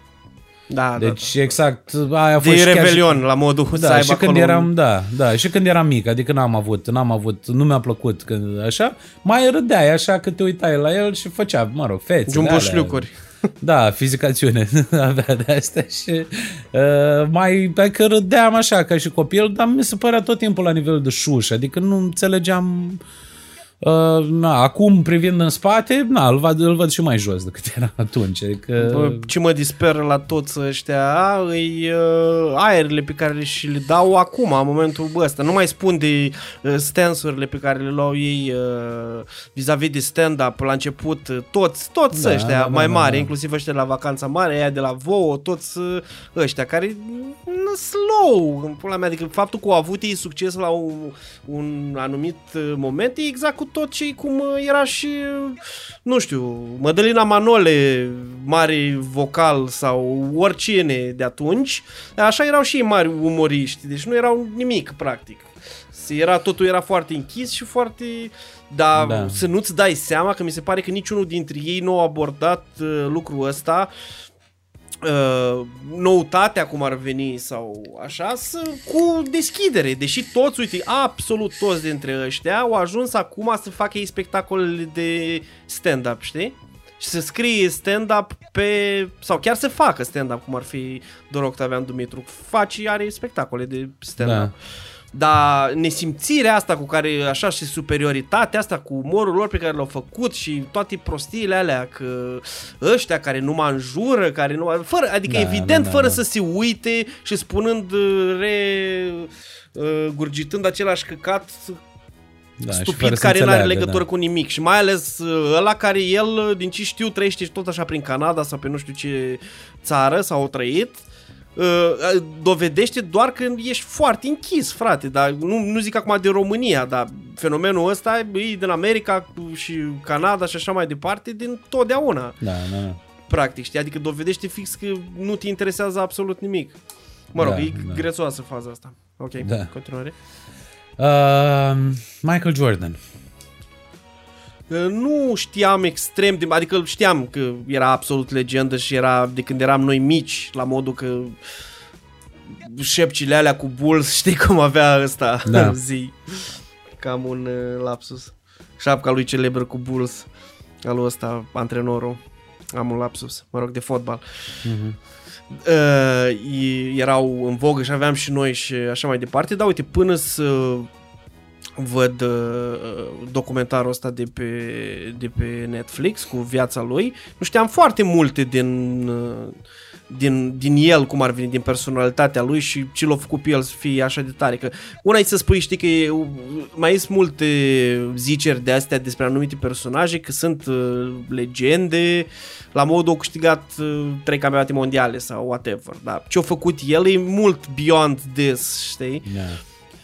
Da, Deci da, exact aia a de fost chiar și- revelion la modul să da, aibă și când acolo eram, un- da, da, și când eram mic, adică n-am avut, n-am avut, nu mi-a plăcut când așa, mai râdeai așa că te uitai la el și făcea, mă rog, fețe. Jumboșlucuri. Da, fizicațiune. Avea de astea și uh, mai, pe că râdeam așa ca și copil, dar mi se părea tot timpul la nivel de șuș, adică nu înțelegeam Uh, na, acum privind în spate, na, îl, văd, îl văd și mai jos decât era atunci. Adică, Bă, ce mă disperă la toți ăștia îi uh, aerele pe care le și le dau acum, în momentul ăsta. Nu mai spun de uh, stansurile pe care le luau ei uh, vis-a-vis de stand-up la început. uh, Toți, toți Da, ăștia da, da, mai da, mari, da. inclusiv ăștia de la vacanța mare, aia de la Vouă, toți uh, ăștia care mm, slow, în pula mea. Adică faptul că au avut ei succes la un, un anumit uh, moment e exact cu tot ce cum uh, era și, uh, nu știu, Mădălina Manole, mare vocal sau oricine de atunci, așa erau și ei mari umoriști, deci nu erau nimic, practic. Se Era, totul era foarte închis și foarte... Dar Da. da. să nu-ți dai seama că mi se pare că niciunul dintre ei nu a abordat uh, lucrul ăsta uh, noutatea cum ar veni sau așa, să, cu deschidere. Deși toți, uite, absolut toți dintre ăștia au ajuns acum să facă ei spectacolele de stand-up, știi? Și să scrie stand-up pe... sau chiar să facă stand-up, cum ar fi Dor Octavian Dumitru. Face, are spectacole de stand-up. Da. Dar nesimțirea asta cu care, așa, și superioritatea asta cu umorul lor pe care l-au făcut și toate prostiile alea, că ăștia care nu mă înjură, care nu fără, adică Da, da, evident da, da, fără da. să se uite și spunând uh, re uh, gurgitând același căcat da, și stupid fără să care nu are înțeleagă, legătură da. cu nimic și mai ales uh, ăla care el, uh, din ce știu, trăiește tot așa prin Canada sau pe nu știu ce țară sau au trăit, uh, uh, dovedește doar că ești foarte închis, frate, dar nu, nu zic acum de România, dar fenomenul ăsta e din America și Canada și așa mai departe din totdeauna, Da, da, da. practic, știi? Adică dovedește fix că nu te interesează absolut nimic. Mă rog, Da, e da. grețoasă faza asta. Ok, Da. continuare. Uh, Michael Jordan. Uh, Nu știam extrem de... Adică știam că era absolut legendă și era de când eram noi mici, la modul că șepcile alea cu Bulls, știi cum avea ăsta Da. zi. Cam un uh, lapsus. Șapca lui celebră cu Bulls, al lui ăsta, antrenorul. Am un lapsus, mă rog, de fotbal. Mhm. uh, e- erau în vogă și aveam și noi și așa mai departe, dar uite, până să văd uh, documentarul ăsta de pe, de pe Netflix cu viața lui, nu știam foarte multe din, uh, din, din el, cum ar veni, din personalitatea lui și ce l-a făcut pe el să fie așa de tare. Că una e să spui, știi, că e, mai sunt multe ziceri de astea despre anumite personaje, că sunt uh, legende, la modul au câștigat uh, trei campionate mondiale sau whatever, dar ce a făcut el e mult beyond this, știi? Da.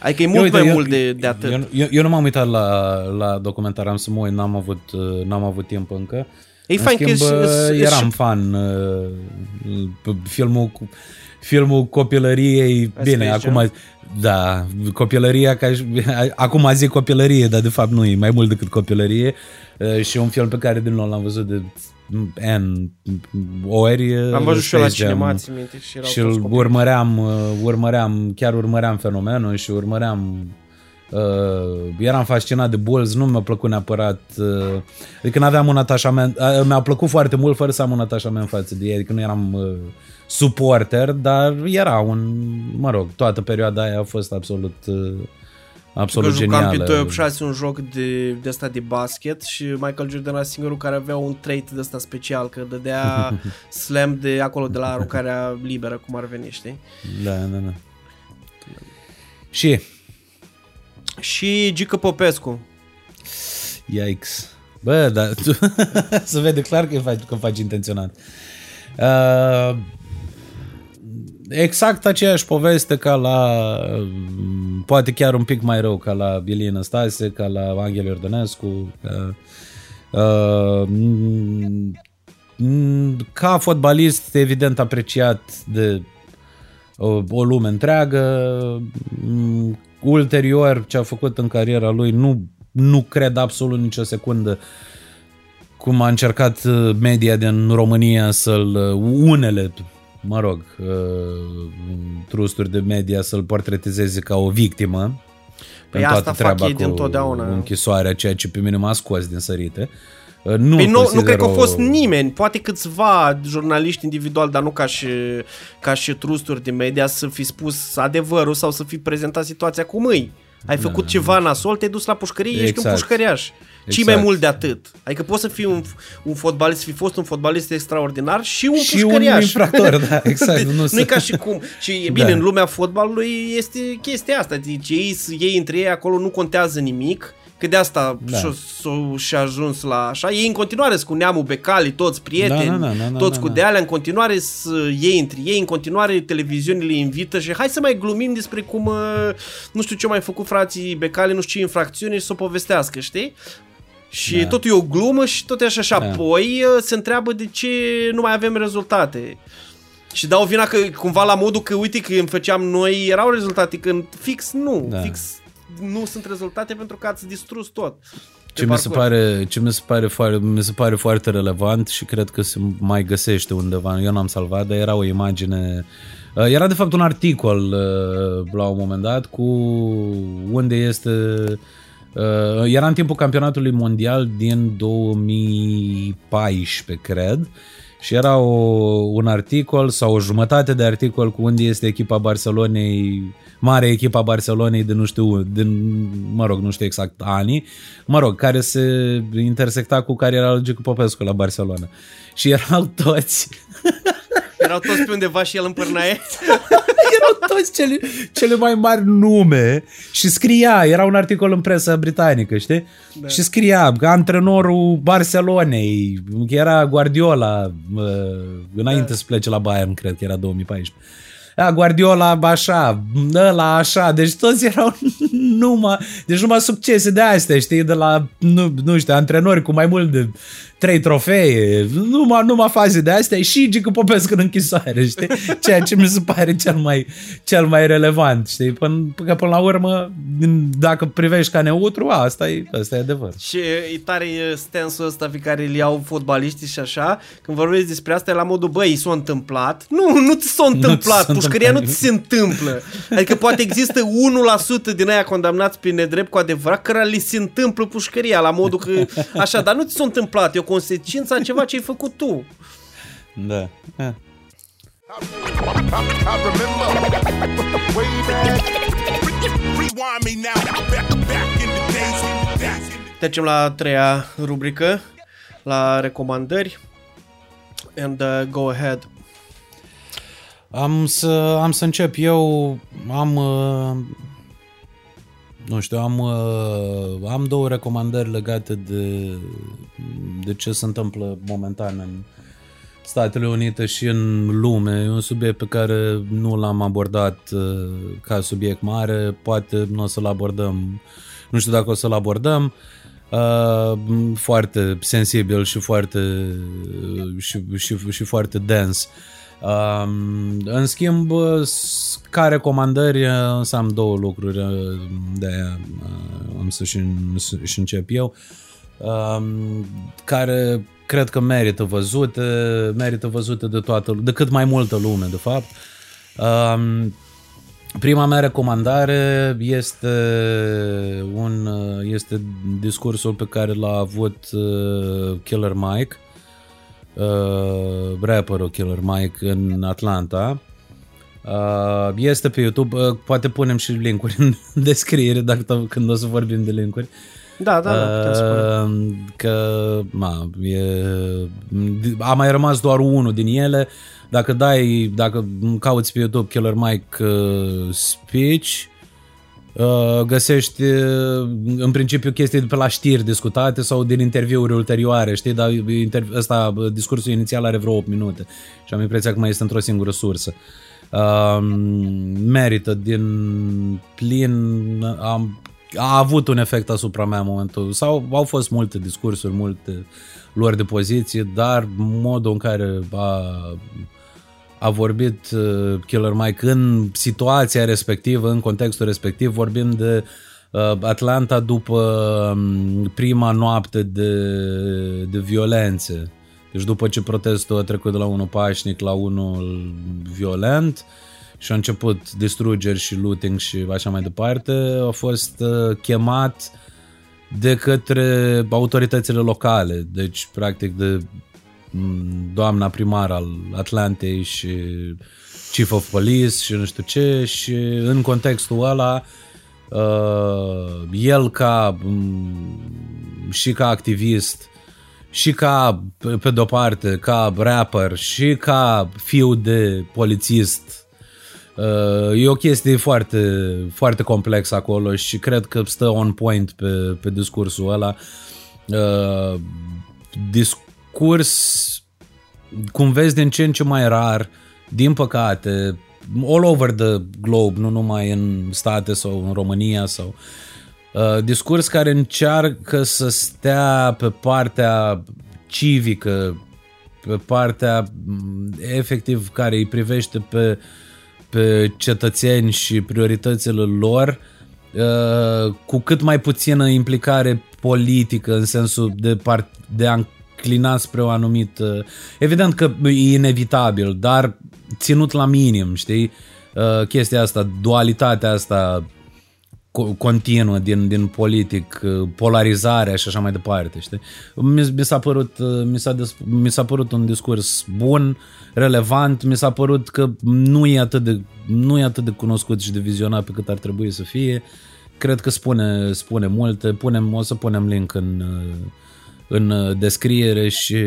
Adică e Eu, mult uite, mai eu- mult de, de atât. Eu, eu, eu nu m-am uitat la, la documentar, am să mă uit, n-am avut, uh, n-am avut timp încă. E În fain că schimb, e- e- e- eram fan uh, p- filmul cu- filmul copilăriei, Space bine, Jam. acum da, copilăria ca și- acum zic copilărie, dar de fapt nu e mai mult decât copilărie uh, și un film pe care din nou l-am văzut de N ori uh, Am văzut și eu la Space Jam. cinema, țin minte, și erau și toți îl copii. urmăream, uh, urmăream, chiar urmăream fenomenul și urmăream uh, eram fascinat de Bulls, nu mi-a plăcut neapărat uh, adică nu aveam un atașament uh, mi-a plăcut foarte mult fără să am un atașament față de ei, adică nu eram uh, suporter, dar era un, mă rog, toată perioada aia a fost absolut uh, absolut Că jucam genială. pe Toy 6 un joc de, de asta de basket și Michael Jordan era singurul care avea un trait de asta special, că dădea slam de acolo de la aruncarea liberă, cum ar veni, știi? Da, da, da. Și, Și Gică Popescu. yikes. Bă, dar tu, se vede clar că faci, că faci intenționat. Uh, exact aceeași poveste ca la, mm, poate chiar un pic mai rău, ca la Ilie Stase, ca la Angel Iordănescu, ca, uh, mm, ca fotbalist evident apreciat de o, o lume întreagă. Mm, Ulterior, ce a făcut în cariera lui, nu, nu cred absolut nicio secundă cum a încercat uh, media din România să-l, uh, unele, mă rog, uh, trusturi de media să-l portretizeze ca o victimă Păi în asta toată fac treaba ei cu dintotdeauna. închisoarea, ceea ce pe mine m-a scos din sărite. Uh, Nu, Păi nu, nu cred că a consider fost o- nimeni, poate câțiva jurnaliști individual, dar nu ca și, ca și trusturi de media să fi spus adevărul sau să fi prezentat situația cum îi. Ai făcut ceva nasol, te-ai dus la pușcărie, ești un Exact. pușcăriaș. Ce Exact. mai mult de atât. Adică poți să fii un, un fotbalist, să fi fost un fotbalist extraordinar și un Și un pușcăriaș. infractor, da, exact. Nu nu se- e ca și cum. Și e bine, Da. în lumea fotbalului este chestia asta. Deci ei, ei între ei acolo nu contează nimic. Că de asta Da. și-a, s-a- și-a ajuns la așa. Ei în continuare sunt cu neamul Becali, toți prieteni, Da, da, da, da, toți da, cu da. dealea, în continuare să ei între ei, în continuare televiziunile invită și hai să mai glumim despre cum, uh, nu știu ce au mai făcut frații Becali, nu știu ce infracțiuni și să o povestească, știi? Și Da. totul e o glumă și tot e așa. Și Da. apoi uh, se întreabă de ce nu mai avem rezultate. Și dau vina că cumva la modul că uite că îmi făceam noi erau rezultate când fix nu, Da. fix nu sunt rezultate pentru că ați distrus tot. Ce mi, se pare, ce mi se pare foarte, mi se pare foarte relevant și cred că se mai găsește undeva, eu n-am salvat, dar era o imagine, uh, era de fapt un articol uh, la un moment dat cu unde este, uh, era în timpul campionatului mondial din 2014, cred, și era o, un articol sau o jumătate de articol cu unde este echipa Barcelonei, mare echipa Barcelonei de nu știu, din, mă rog, nu știu exact anii, mă rog, care se intersecta cu cariera lui Gicu Popescu la Barcelona. Și erau toți, Erau toți pe undeva și el în pârnaie. erau toți cele, cele mai mari nume și scria, era un articol în presa britanică, știi? Da. Și scria că antrenorul Barcelonei, că era Guardiola, uh, înainte da. să plece la Bayern, cred că era 2014. Da, Guardiola așa, ăla așa, deci toți erau numai, deci numai succese de astea, știi, de la, nu, nu știu, antrenori cu mai mult de trei trofee, numai, numai faze de astea și Gică Popescu în închisoare, știi? Ceea ce mi se pare cel mai, cel mai relevant, știi? Până, că până la urmă, dacă privești ca neutru, a, asta e, asta e adevăr. Și e tare e stansul ăsta pe care îl iau fotbaliștii și așa, când vorbesc despre asta, e la modul, băi, i s-a întâmplat. Nu, nu ți s-a întâmplat, s-a pușcăria nu întâmplat ți se întâmplă. Adică poate există 1% din aia condamnați pe nedrept cu adevărat, care li se întâmplă pușcăria, la modul că, așa, dar nu ți s-a întâmplat, e o consecință a ceva ce ai făcut tu. Da. Eh. I, I remember way back. Rewind me now, back, back in the days, back in the Trecem la a treia rubrică, la recomandări. And uh, go ahead. Am să, am să încep eu, am, uh, nu știu, am, uh, am două recomandări legate de, de ce se întâmplă momentan în Statele Unite și în lume. E un subiect pe care nu l-am abordat uh, ca subiect mare, poate nu o să-l abordăm, nu știu dacă o să-l abordăm, Uh, foarte sensibil și foarte și, și, și foarte dens. Uh, în schimb, s- ca recomandări, uh, însă am două lucruri uh, de aia uh, am să și, și încep eu, uh, care cred că merită văzute, merită văzute de toată, de cât mai multă lume, de fapt. Uh, Prima mea recomandare este un este discursul pe care l-a avut uh, Killer Mike uh, rapperul Killer Mike în Atlanta. Uh, este pe YouTube, uh, poate punem și linkuri în descriere dacă când o să vorbim de linkuri. Da, da, da, putem spune. Uh, că ma, e, a mai rămas doar unul din ele. Dacă dai, dacă cauți pe YouTube Killer Mike uh, speech, uh, găsești uh, în principiu chestii de pe la știri discutate sau din interviuri ulterioare, știi, dar interv- ăsta, discursul inițial are vreo 8 minute și am impresia că mai este într-o singură sursă. Uh, merită din plin, am, a avut un efect asupra mea în momentul, sau au fost multe discursuri, multe luări de poziție, dar modul în care a, a vorbit uh, Killer Mike în situația respectivă, în contextul respectiv, vorbim de uh, Atlanta după um, prima noapte de, de violențe. Deci după ce protestul a trecut de la unul pașnic la unul violent și a început distrugeri și looting și așa mai departe, a fost uh, chemat de către autoritățile locale, deci practic de mm, doamna primar al Atlantei și chief of police și nu știu ce și în contextul ăla uh, el ca mm, și ca activist și ca, pe de-o parte, ca rapper și ca fiu de polițist uh, e o chestie foarte, foarte complexă acolo și cred că stă on point pe, pe discursul ăla. Uh, discurs, cum vezi, din ce în ce mai rar, din păcate, all over the globe, nu numai în state sau în România sau uh, discurs care încearcă să stea pe partea civică, pe partea efectiv care îi privește pe, pe cetățeni și prioritățile lor, uh, cu cât mai puțină implicare politică în sensul de, part, de a înclina spre o anumită... Evident că e inevitabil, dar ținut la minim, știi? Uh, chestia asta, dualitatea asta continuă din, din politic, uh, polarizarea și așa mai departe, știi? Mi, mi, s-a părut, uh, mi, s-a des, mi s-a părut un discurs bun, relevant, mi s-a părut că nu e atât de, nu e atât de cunoscut și de vizionat pe cât ar trebui să fie. Cred că spune, spune multe, punem, o să punem link în, uh, în descriere și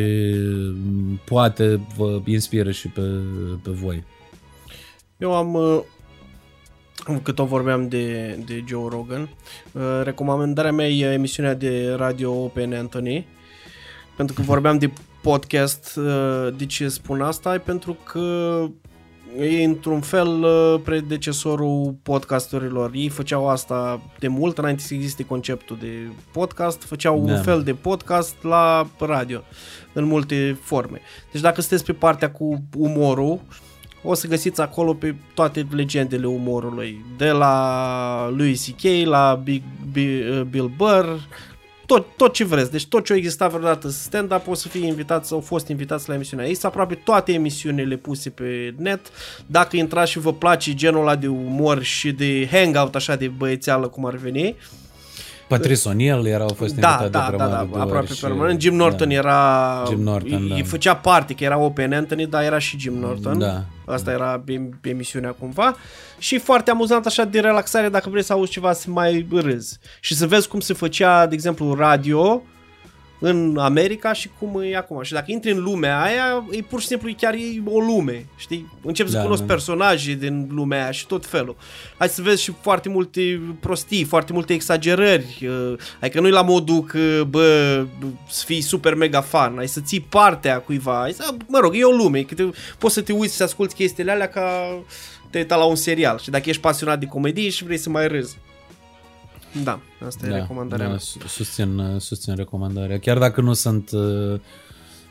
poate vă inspiră și pe, pe voi. Eu am cât o vorbeam de, de Joe Rogan. Uh, recomandarea mea e emisiunea de radio Open Anthony. Pentru că vorbeam de podcast, uh, de ce spun asta? E pentru că e într-un fel uh, predecesorul podcasturilor. Ei făceau asta de mult înainte să existe conceptul de podcast, făceau da. un fel de podcast la radio în multe forme. Deci dacă sunteți pe partea cu umorul, o să găsiți acolo pe toate legendele umorului, de la lui C.K. la Big, Big, Bill Burr, tot, tot ce vreți. Deci tot ce a existat vreodată stand-up o să fie invitați sau au fost invitați la emisiunea. Ei aproape toate emisiunile puse pe net. Dacă intrați și vă place genul ăla de umor și de hangout așa de băiețeală cum ar veni, uh, Patrice O'Neill era, au fost da, invitat da, de da, da, da, aproape și, permanent. Jim Norton da. era... Jim Norton, îi, da. îi făcea parte, că era Open Anthony, dar era și Jim Norton. Da. Asta era pe, pe emisiunea cumva. Și foarte amuzant așa de relaxare dacă vrei să auzi ceva să mai râzi. Și să vezi cum se făcea, de exemplu, radio în America și cum e acum. Și dacă intri în lumea aia, e pur și simplu chiar e o lume, știi? Începi să Da, cunoști da. personaje din lumea aia și tot felul. Hai să vezi și foarte multe prostii, foarte multe exagerări. uh, Adică nu-i la modul că, bă, să fii super mega fan. Hai să ții partea cuiva. Hai să, mă rog, e o lume. Că te, poți să te uiți să asculti chestiile alea ca te uita la un serial. Și dacă ești pasionat de comedie și vrei să mai râzi. Da, asta e recomandarea da, mea. su- susțin, uh, susțin recomandarea. Chiar dacă nu sunt uh,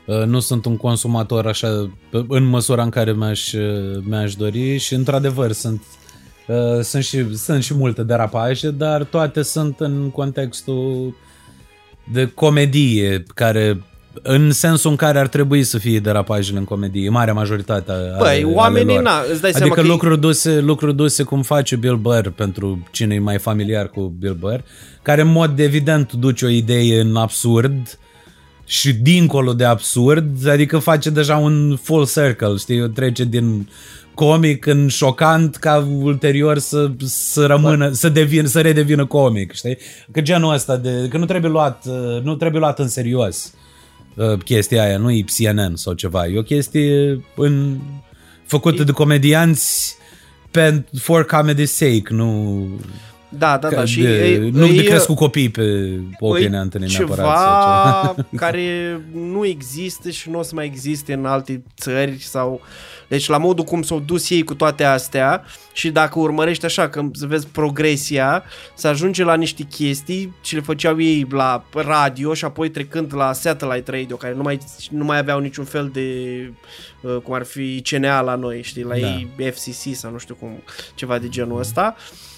uh, nu sunt un consumator așa pe- în măsura în care mi-aș, uh, mi-aș dori și într-adevăr sunt uh, sunt și, sunt și multe derapaje, dar toate sunt în contextul de comedie care în sensul în care ar trebui să fie derapajele în comedie, marea majoritate a- ale, Păi, oamenii, ale lor. na, îți dai seama Adică că e- lucruri duse, lucruri duse cum face Bill Burr pentru cine e mai familiar cu Bill Burr, care în mod evident duce o idee în absurd și dincolo de absurd, adică face deja un full circle, știi, trece din comic în șocant ca ulterior să, să rămână, să, devină, să redevină comic, știi? Că genul ăsta de, că nu trebuie luat, uh, nu trebuie luat în serios uh, chestia aia, nu e CNN sau ceva, e o chestie în, făcută de comedianți pen, for comedy's sake, nu Da, da, da. ca Și de, e, nu de e- cresc cu copii pe opinia întâlnit neapărat. sau ceva care nu există și nu o să mai existe în alte țări sau... Deci la modul cum s-au dus ei cu toate astea și dacă urmărești așa, că să vezi progresia, să ajunge la niște chestii ce le făceau ei la radio și apoi trecând la satellite radio, care nu mai, nu mai aveau niciun fel de, uh, cum ar fi CNA la noi, știi, la Da. ei FCC sau nu știu cum, ceva de genul ăsta,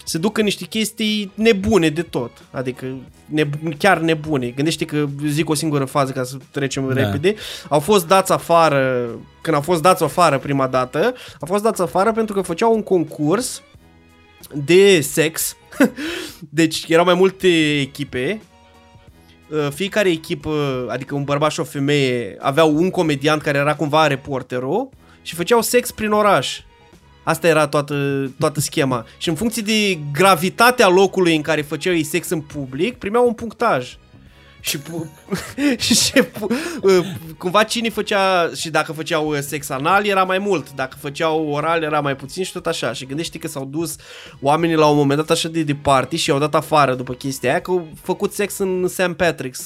se duc în niște chestii nebune de tot. Adică neb- chiar nebune. Gândește că zic o singură fază ca să trecem Da. repede. Au fost dați afară, când au fost dați afară prima dată, au fost dați afară pentru că făceau un concurs de sex. deci erau mai multe echipe Uh, fiecare echipă, adică un bărbat și o femeie, aveau un comediant care era cumva reporterul și făceau sex prin oraș. Asta era toată, toată schema. Și în funcție de gravitatea locului în care făceau ei sex în public, primeau un punctaj. Și, pu- și pu- uh, cumva cine făcea și dacă făceau uh, sex anal era mai mult, dacă făceau oral era mai puțin și tot așa. Și gândește că s-au dus oamenii la un moment dat așa de departe și i-au dat afară după chestia aia că au făcut sex în St. Patrick's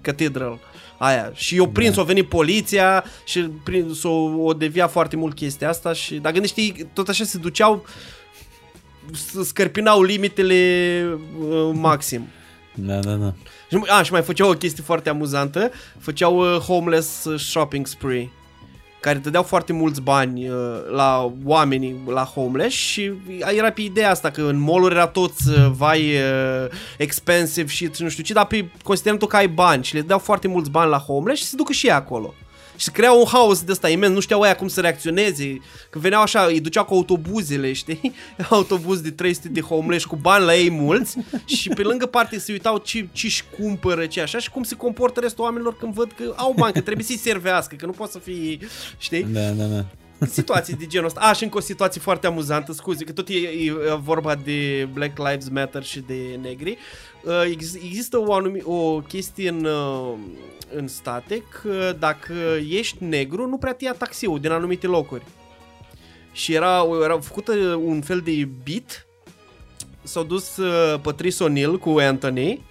Cathedral. Aia. Și i-au prins, Da. a venit poliția și prins, o, o devia foarte mult chestia asta și dacă gândești, tot așa se duceau s- scărpinau limitele uh, maxim. Da, da, da. Și, a, și mai făceau o chestie foarte amuzantă, făceau uh, homeless uh, shopping spree care dădeau foarte mulți bani uh, la oamenii, la homeless și era pe ideea asta că în mall era toți uh, vai uh, expensive și nu știu ce, dar pe considerentul că ai bani și le dădeau foarte mulți bani la homeless și se ducă și ei acolo. Și se crea un haos de ăsta imens, nu știau aia cum să reacționeze, că veneau așa, îi duceau cu autobuzele, știi? Autobuz de 300 de homeless cu bani la ei mulți și pe lângă parte se uitau ce ce-și cumpără, ce așa și cum se comportă restul oamenilor când văd că au bani, că trebuie să-i servească, că nu poate să fie, știi? Da, da, da. situații de genul ăsta. A, și încă o situație foarte amuzantă, scuze, că tot e, e vorba de Black Lives Matter și de negri. Uh, ex- Există o, anumi, o chestie în, uh, în state că dacă ești negru, nu prea te ia taxiul din anumite locuri. Și era, era făcută un fel de beat S-au dus uh, Patrice O'Neill cu Anthony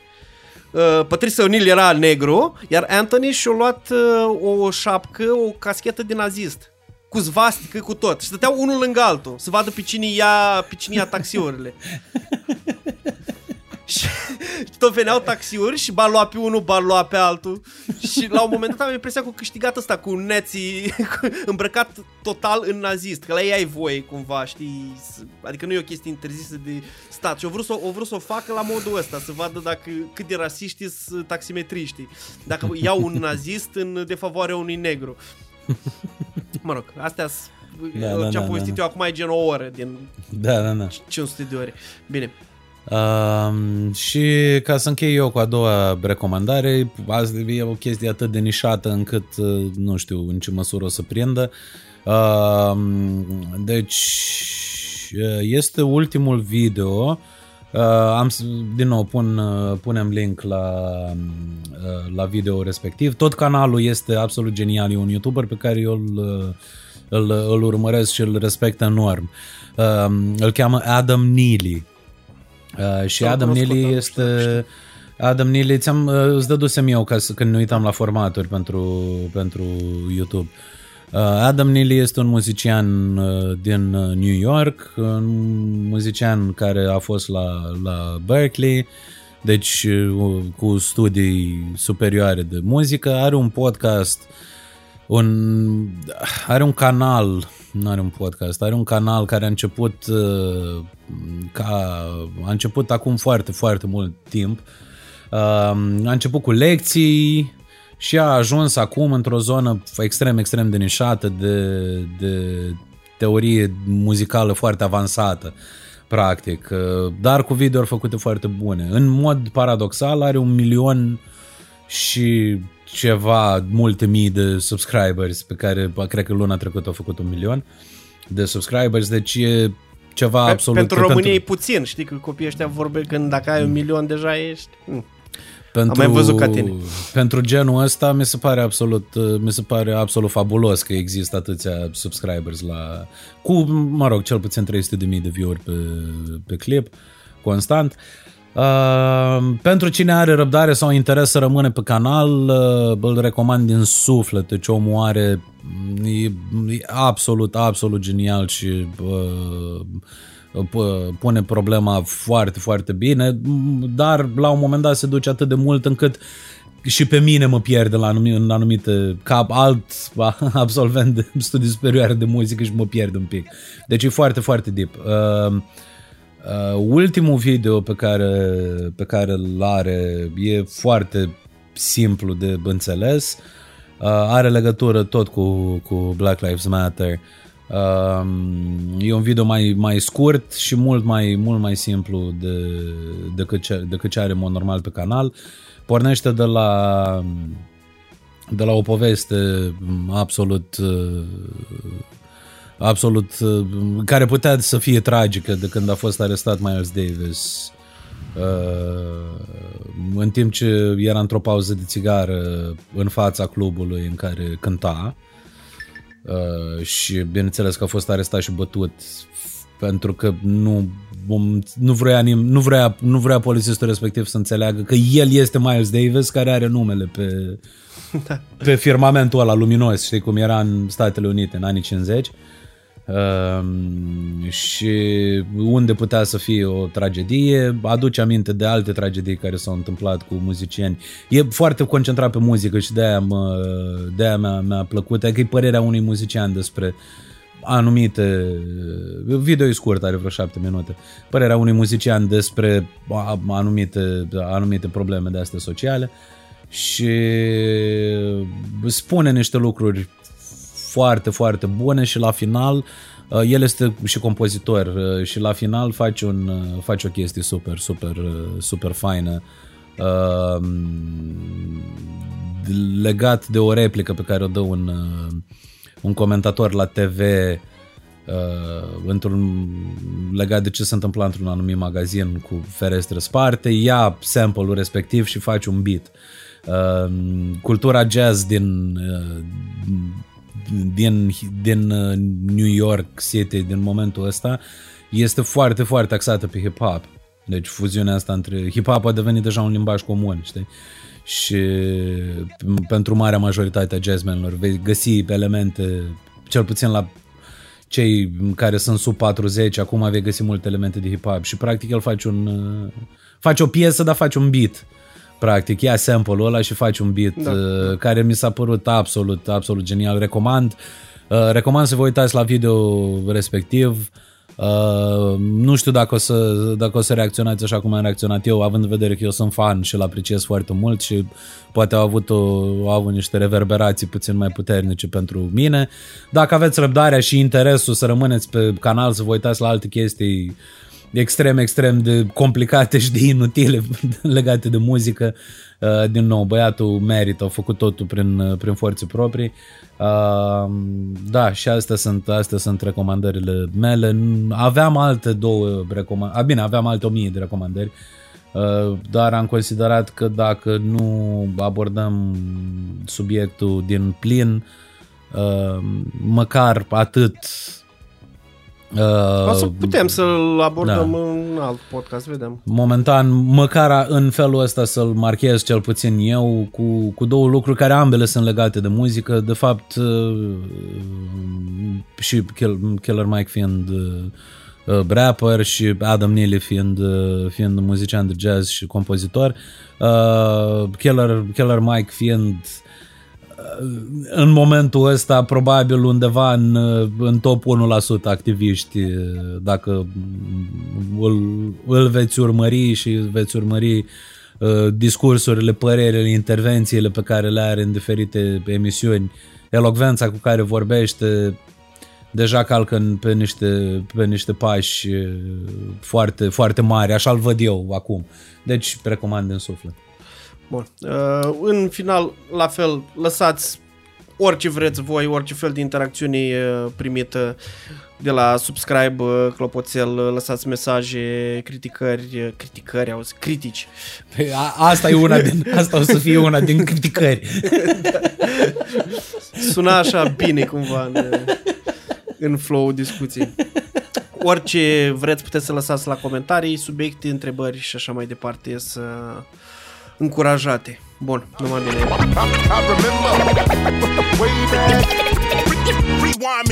Uh, Patrice O'Neill era negru, iar Anthony și-a luat uh, o șapcă, o caschetă de nazist. Cu zvastică, cu tot. Și stăteau unul lângă altul, să vadă pe cine ia, pe cine ia taxiurile. și tot veneau taxiuri și ba lua pe unul, ba lua pe altul. Și la un moment dat am impresia că a câștigat ăsta cu neții îmbrăcat total în nazist. Că la ei ai voie cumva, știi? să- Adică nu e o chestie interzisă de stat. Și au vrut să, au vrut să o facă la modul ăsta, să vadă dacă cât de rasiști sunt taximetriștii. Dacă iau un nazist în defavoarea unui negru. Mă rog, astea Da, da, da, ce-am da, povestit da, eu acum e gen o oră din Da, da, da. 500 de ore. Bine. Um, și ca să închei eu cu a doua recomandare, asta e o chestie atât de nișată încât uh, nu știu în ce măsură o să prindă. Um, deci uh, este ultimul video Uh, am, s- din nou pun, uh, punem link la, uh, la video respectiv. Tot canalul este absolut genial, e un youtuber pe care eu îl, uh, îl, îl urmăresc și îl respect enorm. Uh, îl cheamă Adam Neely. Uh, și Sau Adam cunoscut, Neely dar nu este... știu, Adam Neely, ți-am, uh, îți dădusem eu ca să, când ne uitam la formaturi pentru, pentru YouTube. Uh, Adam Neely este un muzician uh, din uh, New York, un muzician care a fost la, la Berkeley, deci uh, cu studii superioare de muzică, are un podcast, un, are un canal, nu are un podcast, are un canal care a început uh, ca, a început acum foarte, foarte mult timp. Uh, a început cu lecții și a ajuns acum într-o zonă extrem, extrem de nișată de, de teorie muzicală foarte avansată practic, uh, dar cu videouri făcute foarte bune. În mod paradoxal are un milion și ceva, multe mii de subscribers pe care cred că luna trecută au făcut un milion de subscribers, deci e ceva Pe- absolut... pentru că România e puțin, știi că copiii ăștia vorbe când dacă ai un milion deja ești... Mm. pentru, mai văzut ca tine. Pentru genul ăsta mi se pare absolut mi se pare absolut fabulos că există atâția subscribers la cu, mă rog, cel puțin 300 de mii de view-uri pe, pe clip constant. Uh, pentru cine are răbdare sau interes să rămâne pe canal, uh, îl recomand din suflet, deci omul are e, e absolut, absolut genial și uh, p- pune problema foarte, foarte bine, dar la un moment dat se duce atât de mult încât și pe mine mă pierde la anumite, în anumite ca alt absolvent de studii superioare de muzică și mă pierd un pic. Deci e foarte, foarte deep. Uh, uh, ultimul video pe care, pe care îl are e foarte simplu de înțeles. Uh, are legătură tot cu, cu Black Lives Matter. Uh, e un video mai, mai scurt și mult mai, mult mai simplu de, decât, ce, decât ce are în mod normal pe canal. Pornește de la de la o poveste absolut uh, absolut uh, care putea să fie tragică de când a fost arestat Miles Davis uh, în timp ce era într-o pauză de țigară în fața clubului în care cânta uh, și bineînțeles că a fost arestat și bătut pentru că nu nu vrea, nu vrea, nu vrea polițistul respectiv să înțeleagă că el este Miles Davis care are numele pe, da. pe firmamentul ăla luminos, știi cum era în Statele Unite în anii 50 uh, și unde putea să fie o tragedie, aduce aminte de alte tragedii care s-au întâmplat cu muzicieni. E foarte concentrat pe muzică și de-aia, mă, de-aia mi-a, mi-a plăcut, adică e părerea unui muzician despre anumite video e scurt, are vreo șapte minute. Părerea unui muzician despre anumite, anumite probleme de astea sociale și spune niște lucruri foarte, foarte bune și la final el este și compozitor și la final face, un, face o chestie super, super, super faină legat de o replică pe care o dă un un comentator la TV uh, într-un, legat de ce se întâmpla într-un anumit magazin cu ferestre sparte, ia sample-ul respectiv și face un beat. Uh, cultura jazz din, uh, din, din uh, New York City din momentul ăsta este foarte, foarte axată pe hip-hop. Deci fuziunea asta între hip-hop a devenit deja un limbaj comun, știi? și pentru marea majoritate a jazzmenilor vei găsi elemente, cel puțin la cei care sunt sub 40, acum vei găsi multe elemente de hip-hop și practic el face un face o piesă, dar face un beat. Practic, ia sample-ul ăla și face un beat da. care mi s-a părut absolut, absolut genial. Recomand, recomand să vă uitați la video respectiv. Uh, nu știu dacă o, să, dacă o să reacționați așa cum am reacționat eu, având în vedere că eu sunt fan și îl apreciez foarte mult și poate au avut, o, au avut niște reverberații puțin mai puternice pentru mine. Dacă aveți răbdarea și interesul să rămâneți pe canal, să vă uitați la alte chestii extrem, extrem de complicate și de inutile legate de muzică, uh, din nou, băiatul merită, a făcut totul prin, prin forțe proprii. Uh, da, și astea sunt, astea sunt recomandările mele. Aveam alte două recomandări, bine, aveam alte o mie de recomandări, uh, dar am considerat că dacă nu abordăm subiectul din plin, uh, măcar atât Uh, o să putem să-l abordăm da. în alt podcast, vedem. Momentan, măcar în felul ăsta să-l marchez cel puțin eu cu, cu două lucruri care ambele sunt legate de muzică. De fapt, uh, și Killer Mike fiind uh, rapper și Adam Neely fiind, fiind muzician de jazz și compozitor. Killer, Killer Mike fiind în momentul ăsta probabil undeva în, în top 1% activiști dacă îl, îl veți urmări și veți urmări uh, discursurile, părerile, intervențiile pe care le are în diferite emisiuni, elocvența cu care vorbește deja calcă pe niște, pe niște pași foarte, foarte mari, așa-l văd eu acum. Deci recomand în suflet. Bun. Uh, în final, la fel, lăsați orice vreți voi, orice fel de interacțiune uh, primită de la subscribe, uh, clopoțel, uh, lăsați mesaje, criticări, uh, criticări, auzi, critici. Păi, a, asta e una din, asta o să fie una din criticări. Suna așa bine cumva în, în flow discuții. Orice vreți puteți să lăsați la comentarii, subiecte, întrebări și așa mai departe să încurajate. Bun, numai bine. Rewind